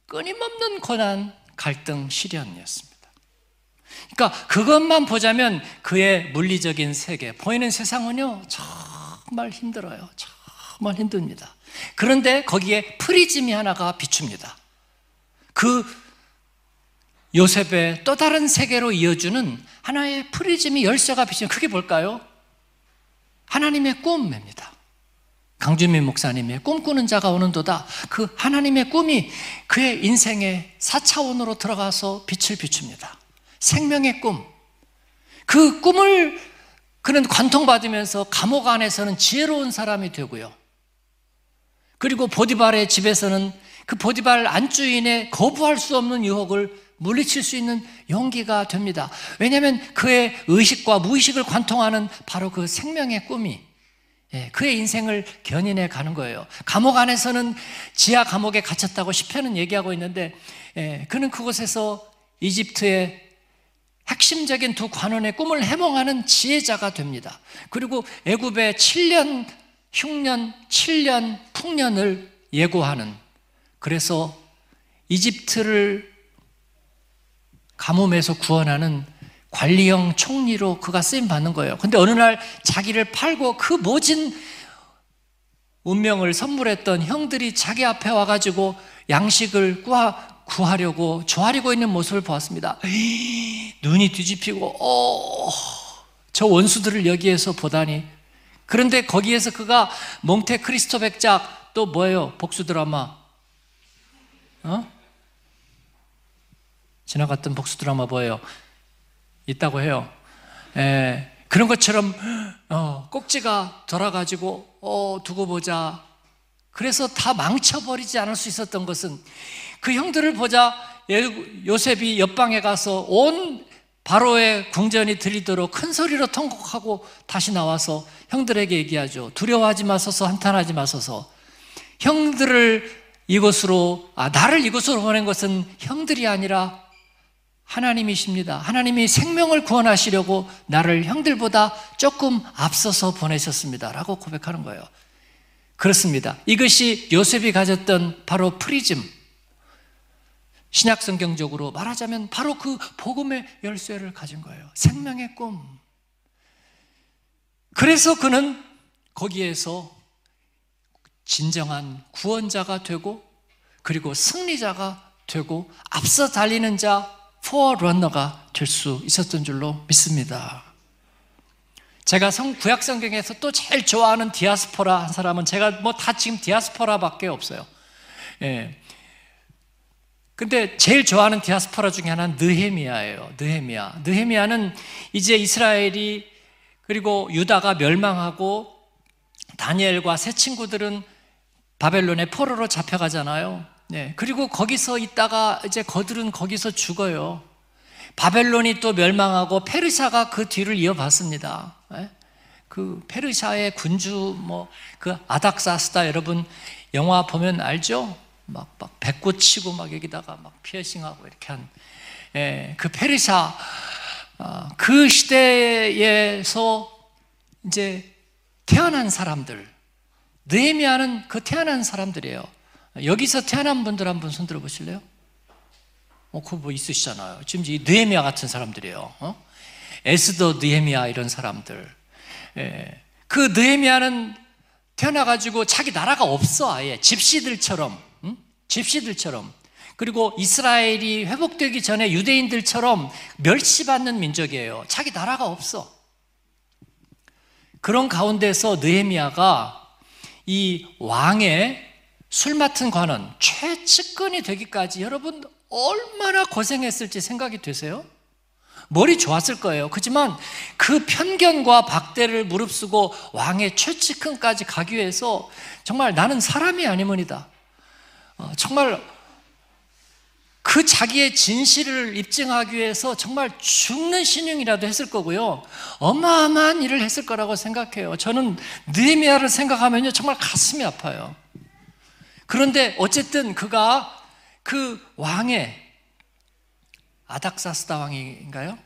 끊임없는 고난, 갈등, 시련이었습니다. 그러니까 그것만 보자면 그의 물리적인 세계, 보이는 세상은요, 정말 힘들어요. 정말 힘듭니다. 그런데 거기에 프리즘이 하나가 비춥니다. 그 요셉의 또 다른 세계로 이어주는 하나의 프리즘이 열쇠가 비치는 그게 뭘까요? 하나님의 꿈입니다. 강주민 목사님의 꿈꾸는 자가 오는도다. 그 하나님의 꿈이 그의 인생의 4차원으로 들어가서 빛을 비춥니다. 생명의 꿈. 그 꿈을 그는 관통받으면서 감옥 안에서는 지혜로운 사람이 되고요. 그리고 보디발의 집에서는 그 보디발 안주인의 거부할 수 없는 유혹을 물리칠 수 있는 용기가 됩니다. 왜냐하면 그의 의식과 무의식을 관통하는 바로 그 생명의 꿈이 예, 그의 인생을 견인해 가는 거예요. 감옥 안에서는 지하 감옥에 갇혔다고 시편은 얘기하고 있는데 예, 그는 그곳에서 이집트의 핵심적인 두 관원의 꿈을 해몽하는 지혜자가 됩니다. 그리고 애굽의 7년 흉년, 7년 풍년을 예고하는 그래서 이집트를 가뭄에서 구원하는 관리형 총리로 그가 쓰임 받는 거예요. 근데 어느 날 자기를 팔고 그 모진 운명을 선물했던 형들이 자기 앞에 와가지고 양식을 구하, 구하려고 조아리고 있는 모습을 보았습니다. 눈이 뒤집히고, 어, 저 원수들을 여기에서 보다니. 그런데 거기에서 그가 몽테 크리스토 백작 또 뭐예요? 복수 드라마. 어? 지나갔던 복수 드라마 뭐예요? 있다고 해요. 에, 그런 것처럼 어, 꼭지가 돌아가지고 어, 두고 보자. 그래서 다 망쳐버리지 않을 수 있었던 것은 그 형들을 보자 요셉이 옆방에 가서 온 바로의 궁전이 들리도록 큰 소리로 통곡하고 다시 나와서 형들에게 얘기하죠. 두려워하지 마소서, 한탄하지 마소서. 형들을 이곳으로, 아, 나를 이곳으로 보낸 것은 형들이 아니라 하나님이십니다. 하나님이 생명을 구원하시려고 나를 형들보다 조금 앞서서 보내셨습니다. 라고 고백하는 거예요. 그렇습니다. 이것이 요셉이 가졌던 바로 프리즘. 신약 성경적으로 말하자면 바로 그 복음의 열쇠를 가진 거예요. 생명의 꿈. 그래서 그는 거기에서 진정한 구원자가 되고 그리고 승리자가 되고 앞서 달리는 자 포러너가 될 수 있었던 줄로 믿습니다. 제가 성, 구약 성경에서 또 제일 좋아하는 디아스포라 한 사람은 제가 뭐 다 지금 디아스포라밖에 없어요. 예. 근데 제일 좋아하는 디아스포라 중에 하나는 느헤미야예요. 느헤미야. 느헤미야는 이제 이스라엘이 그리고 유다가 멸망하고 다니엘과 새 친구들은 바벨론의 포로로 잡혀가잖아요. 네. 그리고 거기서 있다가 이제 거들은 거기서 죽어요. 바벨론이 또 멸망하고 페르시아가 그 뒤를 이어봤습니다. 네? 그 페르시아의 군주 뭐 그 아닥사스다 여러분 영화 보면 알죠? 막, 막 배꼽 치고 막 여기다가 막 피어싱하고 이렇게 한, 예, 그 페르시아, 어, 그 시대에서 이제 태어난 사람들, 느헤미야는 그 태어난 사람들이에요. 여기서 태어난 분들 한번 손 들어 보실래요? 어, 그거 뭐 있으시잖아요. 지금 이 느헤미야 같은 사람들이에요. 어? 에스더 느헤미야 이런 사람들. 예. 그 느헤미야는 태어나가지고 자기 나라가 없어 아예 집시들처럼 응? 집시들처럼 그리고 이스라엘이 회복되기 전에 유대인들처럼 멸시받는 민족이에요. 자기 나라가 없어. 그런 가운데서 느헤미야가 이 왕의 술 맡은 관원 최측근이 되기까지 여러분 얼마나 고생했을지 생각이 되세요? 머리 좋았을 거예요. 그렇지만 그 편견과 박대를 무릅쓰고 왕의 최측근까지 가기 위해서 정말 나는 사람이 아니문이다. 어, 정말 그 자기의 진실을 입증하기 위해서 정말 죽는 신용이라도 했을 거고요. 어마어마한 일을 했을 거라고 생각해요. 저는 느헤미야를 생각하면요 정말 가슴이 아파요. 그런데 어쨌든 그가 그 왕의 아닥사스다 왕인가요?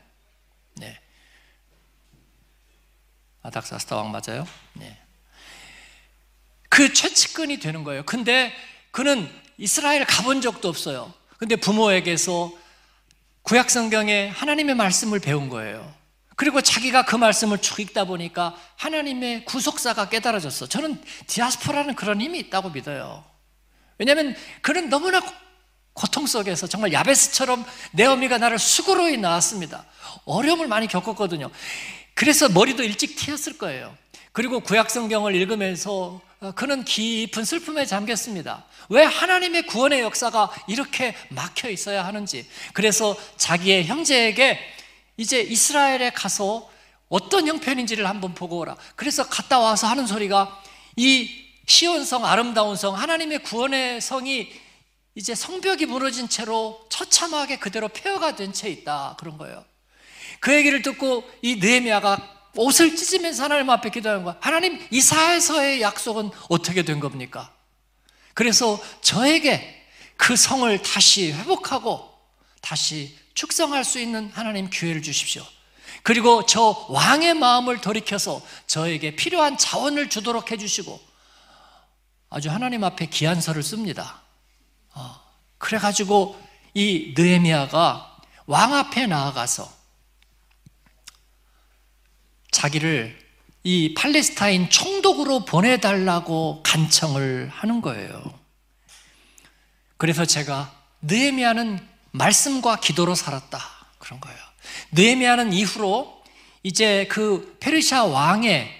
네. 아닥사스다 왕 맞아요? 네. 그 최측근이 되는 거예요. 근데 그는 이스라엘 가본 적도 없어요. 근데 부모에게서 구약 성경에 하나님의 말씀을 배운 거예요. 그리고 자기가 그 말씀을 쭉 읽다 보니까 하나님의 구속사가 깨달아졌어. 저는 디아스포라는 그런 힘이 있다고 믿어요. 왜냐하면 그는 너무나 고통 속에서 정말 야베스처럼 내 어미가 나를 수고로이 낳았습니다. 어려움을 많이 겪었거든요. 그래서 머리도 일찍 튀었을 거예요. 그리고 구약 성경을 읽으면서 어, 그는 깊은 슬픔에 잠겼습니다. 왜 하나님의 구원의 역사가 이렇게 막혀 있어야 하는지. 그래서 자기의 형제에게 이제 이스라엘에 가서 어떤 형편인지를 한번 보고 오라. 그래서 갔다 와서 하는 소리가 이 시온 성, 아름다운 성, 하나님의 구원의 성이 이제 성벽이 무너진 채로 처참하게 그대로 폐허가 된 채 있다 그런 거예요. 그 얘기를 듣고 이 느헤미야가 옷을 찢으면서 하나님 앞에 기도하는 거야. 하나님 이사에서의 약속은 어떻게 된 겁니까? 그래서 저에게 그 성을 다시 회복하고 다시 축성할 수 있는 하나님 기회를 주십시오. 그리고 저 왕의 마음을 돌이켜서 저에게 필요한 자원을 주도록 해주시고 아주 하나님 앞에 기한서를 씁니다. 어, 그래가지고 이 느헤미야가 왕 앞에 나아가서 자기를 이 팔레스타인 총독으로 보내달라고 간청을 하는 거예요. 그래서 제가 느헤미야는 말씀과 기도로 살았다 그런 거예요. 느헤미야는 이후로 이제 그 페르시아 왕의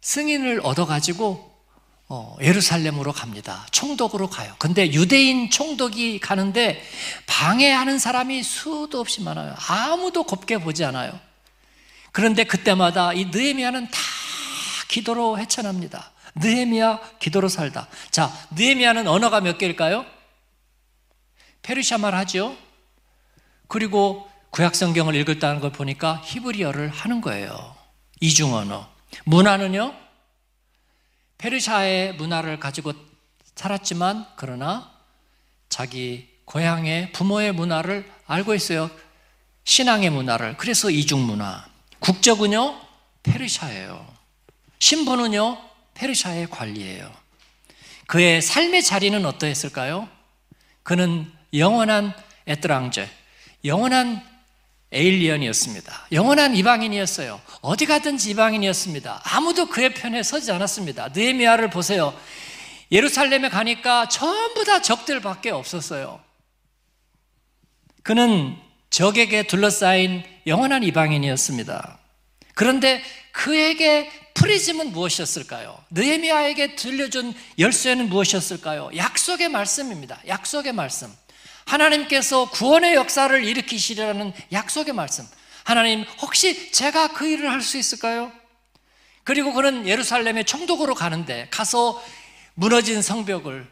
승인을 얻어 가지고 어, 예루살렘으로 갑니다. 총독으로 가요. 근데 유대인 총독이 가는데 방해하는 사람이 수도 없이 많아요. 아무도 곱게 보지 않아요. 그런데 그때마다 이 느헤미야는 다 기도로 헤쳐납니다. 느헤미야 기도로 살다. 자, 느헤미야는 언어가 몇 개일까요? 페르시아 말 하죠. 그리고 구약 성경을 읽었다는 걸 보니까 히브리어를 하는 거예요. 이중 언어. 문화는요? 페르시아의 문화를 가지고 살았지만 그러나 자기 고향의 부모의 문화를 알고 있어요. 신앙의 문화를. 그래서 이중 문화. 국적은요, 페르시아예요. 신분은요, 페르시아의 관리예요. 그의 삶의 자리는 어떠했을까요? 그는 영원한 에트랑제, 영원한 에일리언이었습니다. 영원한 이방인이었어요. 어디 가든지 이방인이었습니다. 아무도 그의 편에 서지 않았습니다. 느헤미야를 보세요. 예루살렘에 가니까 전부 다 적들밖에 없었어요. 그는 적에게 둘러싸인 영원한 이방인이었습니다. 그런데 그에게 프리즘은 무엇이었을까요? 느헤미야에게 들려준 열쇠는 무엇이었을까요? 약속의 말씀입니다. 약속의 말씀. 하나님께서 구원의 역사를 일으키시리라는 약속의 말씀. 하나님, 혹시 제가 그 일을 할 수 있을까요? 그리고 그는 예루살렘의 총독으로 가는데 가서 무너진 성벽을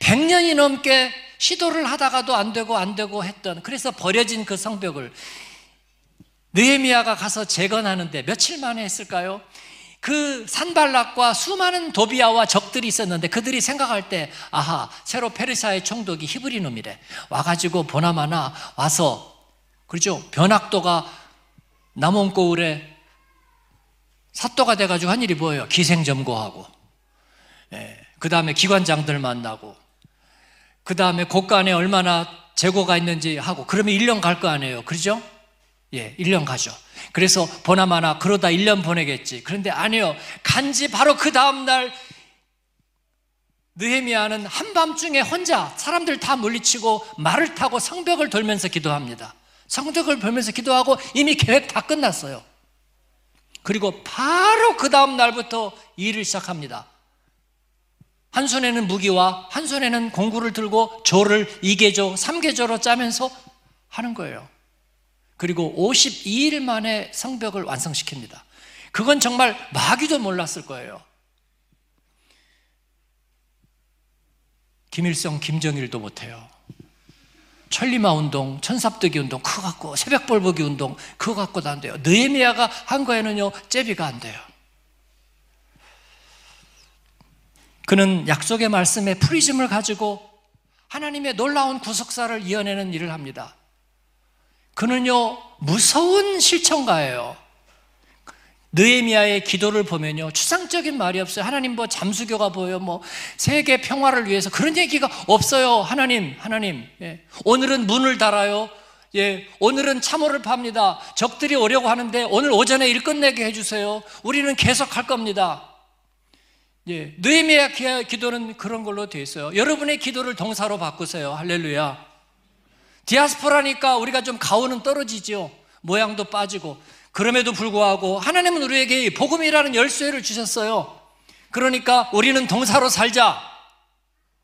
100년이 넘게 시도를 하다가도 안 되고 안 되고 했던 그래서 버려진 그 성벽을 느헤미야가 가서 재건하는데 며칠 만에 했을까요? 그 산발락과 수많은 도비아와 적들이 있었는데 그들이 생각할 때 아하 새로 페르시아의 총독이 히브리 놈이래. 와가지고 보나마나 와서 그렇죠? 변학도가 남원고을에 사또가 돼가지고 한 일이 뭐예요? 기생점거하고. 예, 그 다음에 기관장들 만나고. 그 다음에 곳간에 얼마나 재고가 있는지 하고 그러면 1년 갈 거 아니에요. 그렇죠? 예, 1년 가죠 그래서 보나마나 그러다 1년 보내겠지. 그런데 아니요. 간지 바로 그 다음날 느헤미야는 한밤중에 혼자 사람들 다 물리치고 말을 타고 성벽을 돌면서 기도합니다. 성벽을 돌면서 기도하고 이미 계획 다 끝났어요. 그리고 바로 그 다음 날부터 일을 시작합니다. 한 손에는 무기와 한 손에는 공구를 들고 조를 2개조, 3개조로 짜면서 하는 거예요. 그리고 52일 만에 성벽을 완성시킵니다. 그건 정말 마귀도 몰랐을 거예요. 김일성, 김정일도 못해요. 천리마 운동, 천삽뜨기 운동, 그거 갖고 새벽 벌보기 운동, 그거 갖고도 안 돼요. 느헤미야가 한 거에는요, 제비가 안 돼요. 그는 약속의 말씀에 프리즘을 가지고 하나님의 놀라운 구속사를 이어내는 일을 합니다. 그는요, 무서운 실천가예요. 느에미아의 기도를 보면요, 추상적인 말이 없어요. 하나님 뭐 잠수교가 보여, 뭐 세계 평화를 위해서 그런 얘기가 없어요. 하나님, 하나님. 예. 오늘은 문을 달아요. 예, 오늘은 참호를 팝니다. 적들이 오려고 하는데 오늘 오전에 일 끝내게 해주세요. 우리는 계속 할 겁니다. 예, 느에미아 기도는 그런 걸로 되어 있어요. 여러분의 기도를 동사로 바꾸세요. 할렐루야. 디아스포라니까 우리가 좀 가오는 떨어지죠. 모양도 빠지고. 그럼에도 불구하고 하나님은 우리에게 복음이라는 열쇠를 주셨어요. 그러니까 우리는 동사로 살자.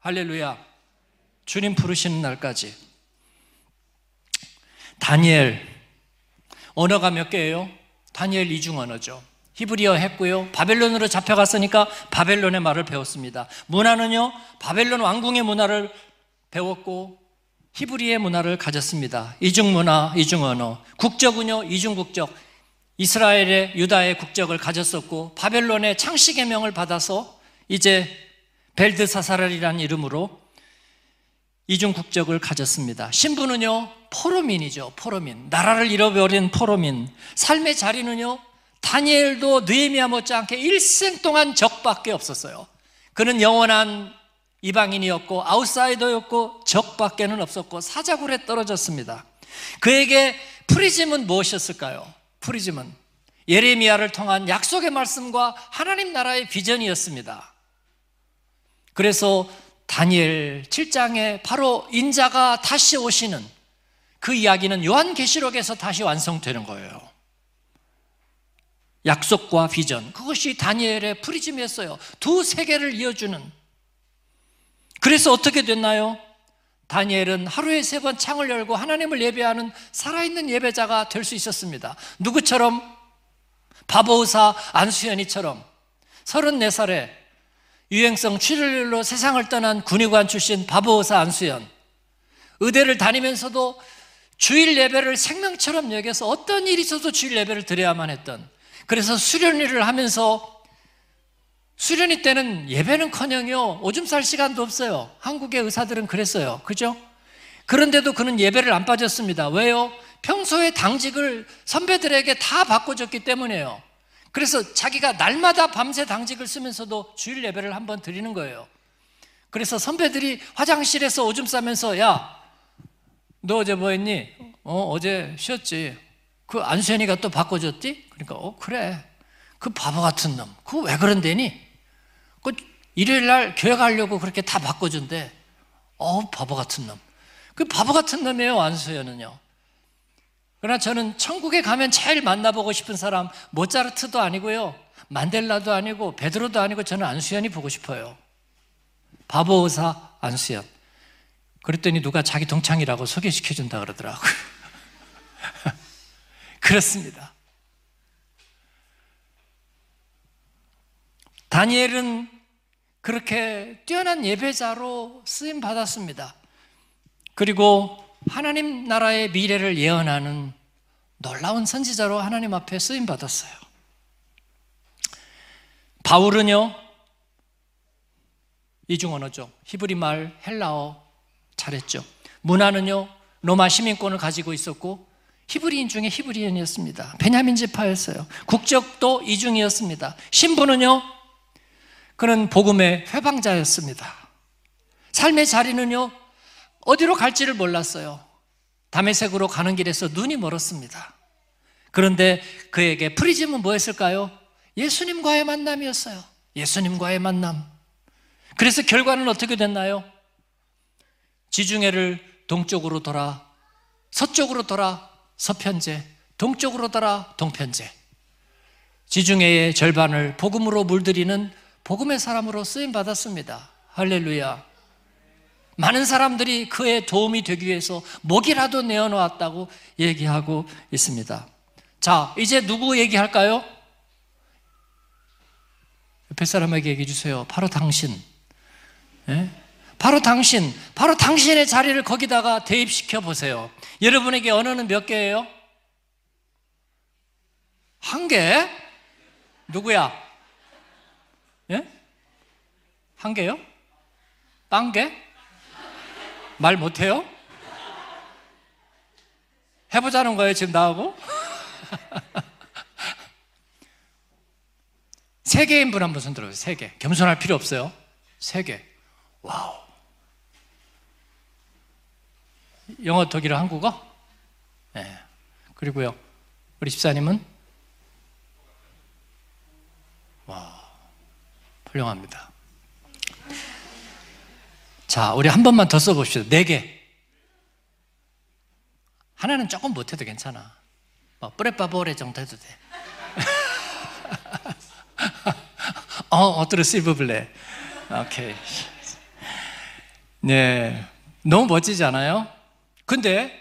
할렐루야. 주님 부르시는 날까지. 다니엘. 언어가 몇 개예요? 다니엘 이중 언어죠. 히브리어 했고요. 바벨론으로 잡혀갔으니까 바벨론의 말을 배웠습니다. 문화는요, 바벨론 왕궁의 문화를 배웠고, 히브리의 문화를 가졌습니다. 이중 문화, 이중 언어. 국적은요, 이중 국적. 이스라엘의 유다의 국적을 가졌었고 바벨론의 창식의 명을 받아서 이제 벨드사사랄이라는 이름으로 이중 국적을 가졌습니다. 신부는요, 포로민이죠. 포로민. 나라를 잃어버린 포로민. 삶의 자리는요, 다니엘도 느헤미야 못지않게 일생 동안 적밖에 없었어요. 그는 영원한 이방인이었고 아웃사이더였고 적밖에는 없었고 사자굴에 떨어졌습니다. 그에게 프리즘은 무엇이었을까요? 프리즘은 예레미야를 통한 약속의 말씀과 하나님 나라의 비전이었습니다. 그래서 다니엘 7장에 바로 인자가 다시 오시는 그 이야기는 요한계시록에서 다시 완성되는 거예요. 약속과 비전. 그것이 다니엘의 프리즘이었어요. 두 세계를 이어주는 그래서 어떻게 됐나요? 다니엘은 하루에 세 번 창을 열고 하나님을 예배하는 살아있는 예배자가 될 수 있었습니다. 누구처럼? 바보의사 안수연이처럼 34살에 유행성 출혈로 세상을 떠난 군의관 출신 바보의사 안수연. 의대를 다니면서도 주일 예배를 생명처럼 여겨서 어떤 일이 있어도 주일 예배를 드려야만 했던 그래서 수련일을 하면서 수련회 때는 예배는커녕요 오줌 쌀 시간도 없어요. 한국의 의사들은 그랬어요. 그죠? 그런데도 그는 예배를 안 빠졌습니다. 왜요? 평소에 당직을 선배들에게 다 바꿔줬기 때문에요. 그래서 자기가 날마다 밤새 당직을 쓰면서도 주일 예배를 한번 드리는 거예요. 그래서 선배들이 화장실에서 오줌 싸면서 야, 너 어제 뭐 했니? 어, 어제 쉬었지. 그 안수현이가 또 바꿔줬지? 그러니까 어, 그래. 그 바보 같은 놈. 그거 왜 그런데니? 그 일요일 날 교회 가려고 그렇게 다 바꿔준대. 어 바보 같은 놈. 그 바보 같은 놈이에요, 안수연은요. 그러나 저는 천국에 가면 제일 만나보고 싶은 사람, 모차르트도 아니고요. 만델라도 아니고, 베드로도 아니고, 저는 안수연이 보고 싶어요. 바보 의사 안수연. 그랬더니 누가 자기 동창이라고 소개시켜 준다 그러더라고요. 그렇습니다. 다니엘은 그렇게 뛰어난 예배자로 쓰임 받았습니다. 그리고 하나님 나라의 미래를 예언하는 놀라운 선지자로 하나님 앞에 쓰임 받았어요. 바울은요, 이중 언어죠. 히브리 말, 헬라어 잘했죠. 문화는요, 로마 시민권을 가지고 있었고, 히브리인 중에 히브리인이었습니다. 베냐민 지파였어요. 국적도 이중이었습니다. 신분은요, 그는 복음의 회방자였습니다. 삶의 자리는요, 어디로 갈지를 몰랐어요. 담의색으로 가는 길에서 눈이 멀었습니다. 그런데 그에게 프리즘은 뭐였을까요? 예수님과의 만남이었어요. 예수님과의 만남. 그래서 결과는 어떻게 됐나요? 지중해를 동쪽으로 돌아, 서쪽으로 돌아, 서편제, 동쪽으로 돌아, 동편제. 지중해의 절반을 복음으로 물들이는 복음의 사람으로 쓰임 받았습니다. 할렐루야. 많은 사람들이 그의 도움이 되기 위해서 목이라도 내어놓았다고 얘기하고 있습니다. 자, 이제 누구 얘기할까요? 옆에 사람에게 얘기해 주세요. 바로 당신. 예? 바로 당신, 바로 당신의 자리를 거기다가 대입시켜 보세요. 여러분에게 언어는 몇 개예요? 한 개? 누구야? 예? 한 개요? 빵 개? 말 못해요? 해보자는 거예요, 지금 나하고? 세 개인 분 한번 손 들어보세요. 세 개. 겸손할 필요 없어요. 세 개. 와우. 영어, 독일어, 한국어? 네. 그리고요, 우리 집사님은? 훌륭합니다. 자, 우리 한 번만 더 써봅시다. 네 개. 하나는 조금 못해도 괜찮아. 뭐, 뿌레빠보레 정도 해도 돼. 어, 어떠르 실버블레. 오케이. 네. 너무 멋지지 않아요? 근데,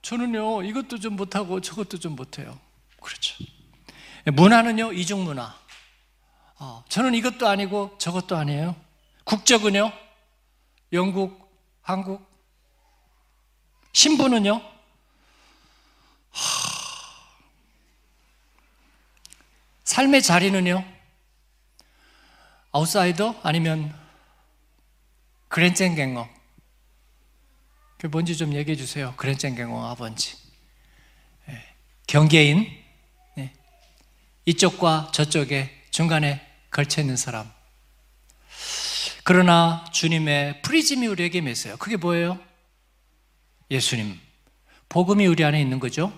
저는요, 이것도 좀 못하고 저것도 좀 못해요. 그렇죠. 문화는요, 이중문화. 어, 저는 이것도 아니고 저것도 아니에요. 국적은요? 영국, 한국. 신분은요? 삶의 자리는요? 아웃사이더 아니면 그랜젠갱어. 그 뭔지 좀 얘기해 주세요. 그랜젠갱어 아버지. 예. 경계인 네. 이쪽과 저쪽에 중간에 걸쳐 있는 사람. 그러나 주님의 프리즘이 우리에게 메서요. 그게 뭐예요? 예수님. 복음이 우리 안에 있는 거죠.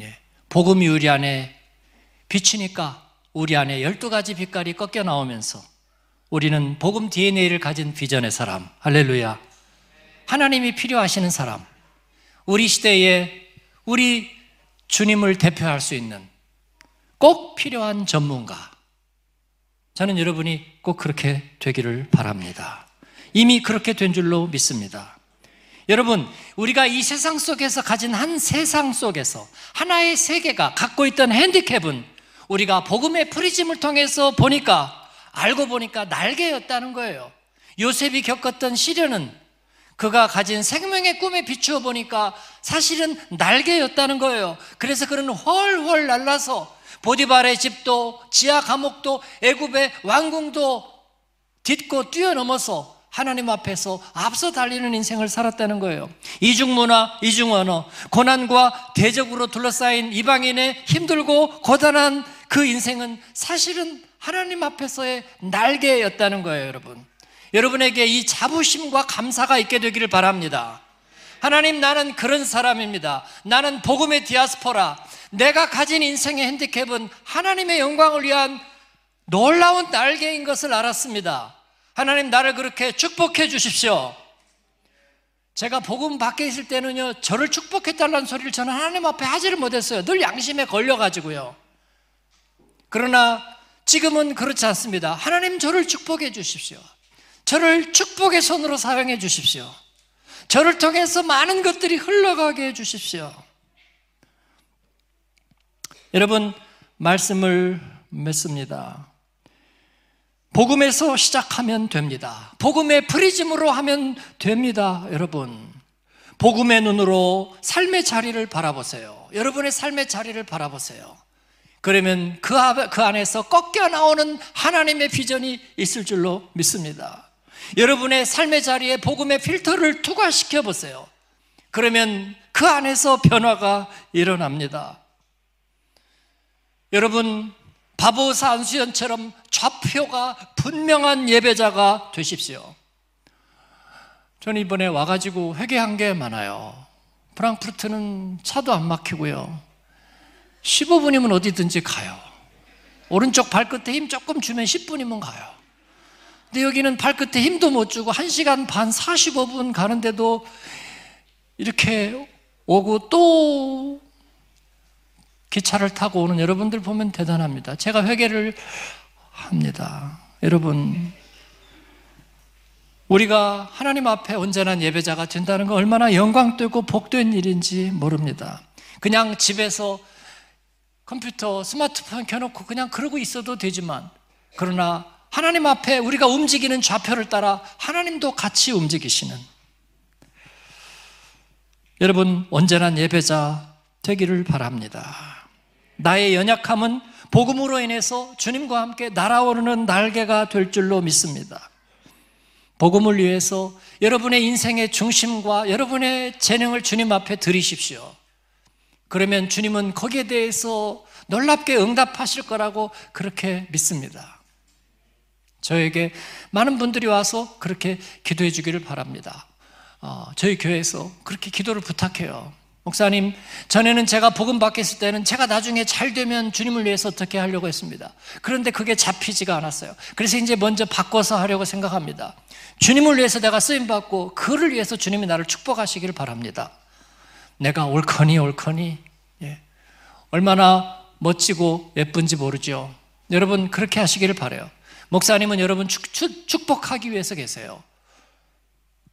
예. 복음이 우리 안에 비치니까 우리 안에 12가지 빛깔이 꺾여 나오면서 우리는 복음 DNA를 가진 비전의 사람. 할렐루야. 하나님이 필요하시는 사람. 우리 시대에 우리 주님을 대표할 수 있는 꼭 필요한 전문가. 저는 여러분이 꼭 그렇게 되기를 바랍니다. 이미 그렇게 된 줄로 믿습니다. 여러분, 우리가 이 세상 속에서 가진 한 세상 속에서 하나의 세계가 갖고 있던 핸디캡은 우리가 복음의 프리즘을 통해서 보니까 알고 보니까 날개였다는 거예요. 요셉이 겪었던 시련은 그가 가진 생명의 꿈에 비추어 보니까 사실은 날개였다는 거예요. 그래서 그는 훨훨 날라서 보디발의 집도 지하 감옥도 애굽의 왕궁도 딛고 뛰어넘어서 하나님 앞에서 앞서 달리는 인생을 살았다는 거예요. 이중 문화, 이중 언어, 고난과 대적으로 둘러싸인 이방인의 힘들고 고단한 그 인생은 사실은 하나님 앞에서의 날개였다는 거예요, 여러분. 여러분에게 이 자부심과 감사가 있게 되기를 바랍니다. 하나님, 나는 그런 사람입니다. 나는 복음의 디아스포라. 내가 가진 인생의 핸디캡은 하나님의 영광을 위한 놀라운 날개인 것을 알았습니다. 하나님 나를 그렇게 축복해 주십시오. 제가 복음 밖에 있을 때는요, 저를 축복해달라는 소리를 저는 하나님 앞에 하지를 못했어요. 늘 양심에 걸려가지고요. 그러나 지금은 그렇지 않습니다. 하나님 저를 축복해 주십시오. 저를 축복의 손으로 사용해 주십시오. 저를 통해서 많은 것들이 흘러가게 해 주십시오. 여러분, 말씀을 맺습니다. 복음에서 시작하면 됩니다. 복음의 프리즘으로 하면 됩니다, 여러분. 복음의 눈으로 삶의 자리를 바라보세요. 여러분의 삶의 자리를 바라보세요. 그러면 그, 그 안에서 꺾여 나오는 하나님의 비전이 있을 줄로 믿습니다. 여러분의 삶의 자리에 복음의 필터를 투과시켜 보세요. 그러면 그 안에서 변화가 일어납니다. 여러분, 바보사 안수연처럼 좌표가 분명한 예배자가 되십시오. 저는 이번에 와가지고 회개한 게 많아요. 프랑크푸르트는 차도 안 막히고요. 15분이면 어디든지 가요. 오른쪽 발끝에 힘 조금 주면 10분이면 가요. 근데 여기는 발끝에 힘도 못 주고 1시간 반 45분 가는데도 이렇게 오고 또 기차를 타고 오는 여러분들 보면 대단합니다. 제가 회개를 합니다. 여러분, 우리가 하나님 앞에 온전한 예배자가 된다는 건 얼마나 영광되고 복된 일인지 모릅니다. 그냥 집에서 컴퓨터, 스마트폰 켜놓고 그냥 그러고 있어도 되지만, 그러나 하나님 앞에 우리가 움직이는 좌표를 따라 하나님도 같이 움직이시는 여러분, 온전한 예배자 되기를 바랍니다. 나의 연약함은 복음으로 인해서 주님과 함께 날아오르는 날개가 될 줄로 믿습니다. 복음을 위해서 여러분의 인생의 중심과 여러분의 재능을 주님 앞에 드리십시오. 그러면 주님은 거기에 대해서 놀랍게 응답하실 거라고 그렇게 믿습니다. 저에게 많은 분들이 와서 그렇게 기도해 주기를 바랍니다. 어, 저희 교회에서 그렇게 기도를 부탁해요. 목사님, 전에는 제가 복음 받겠을 때는 제가 나중에 잘 되면 주님을 위해서 어떻게 하려고 했습니다. 그런데 그게 잡히지가 않았어요. 그래서 이제 먼저 바꿔서 하려고 생각합니다. 주님을 위해서 내가 쓰임 받고 그를 위해서 주님이 나를 축복하시기를 바랍니다. 내가 옳거니 옳거니 예. 얼마나 멋지고 예쁜지 모르죠. 여러분 그렇게 하시기를 바래요. 목사님은 여러분 축, 축, 축복하기 위해서 계세요.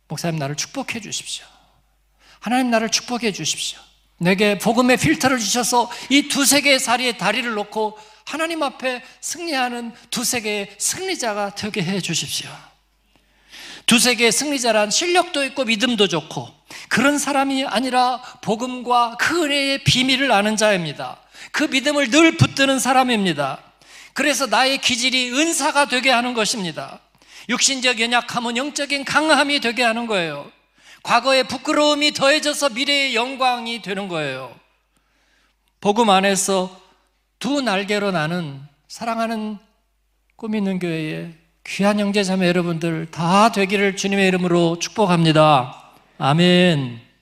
목사님 나를 축복해 주십시오. 하나님 나를 축복해 주십시오. 내게 복음의 필터를 주셔서 이 두세 개의 사리에 다리를 놓고 하나님 앞에 승리하는 두세 개의 승리자가 되게 해 주십시오. 두세 개의 승리자란 실력도 있고 믿음도 좋고 그런 사람이 아니라 복음과 그 은혜의 비밀을 아는 자입니다. 그 믿음을 늘 붙드는 사람입니다. 그래서 나의 기질이 은사가 되게 하는 것입니다. 육신적 연약함은 영적인 강함이 되게 하는 거예요. 과거의 부끄러움이 더해져서 미래의 영광이 되는 거예요. 복음 안에서 두 날개로 나는 사랑하는 꿈 있는 교회의 귀한 형제 자매 여러분들 다 되기를 주님의 이름으로 축복합니다. 아멘.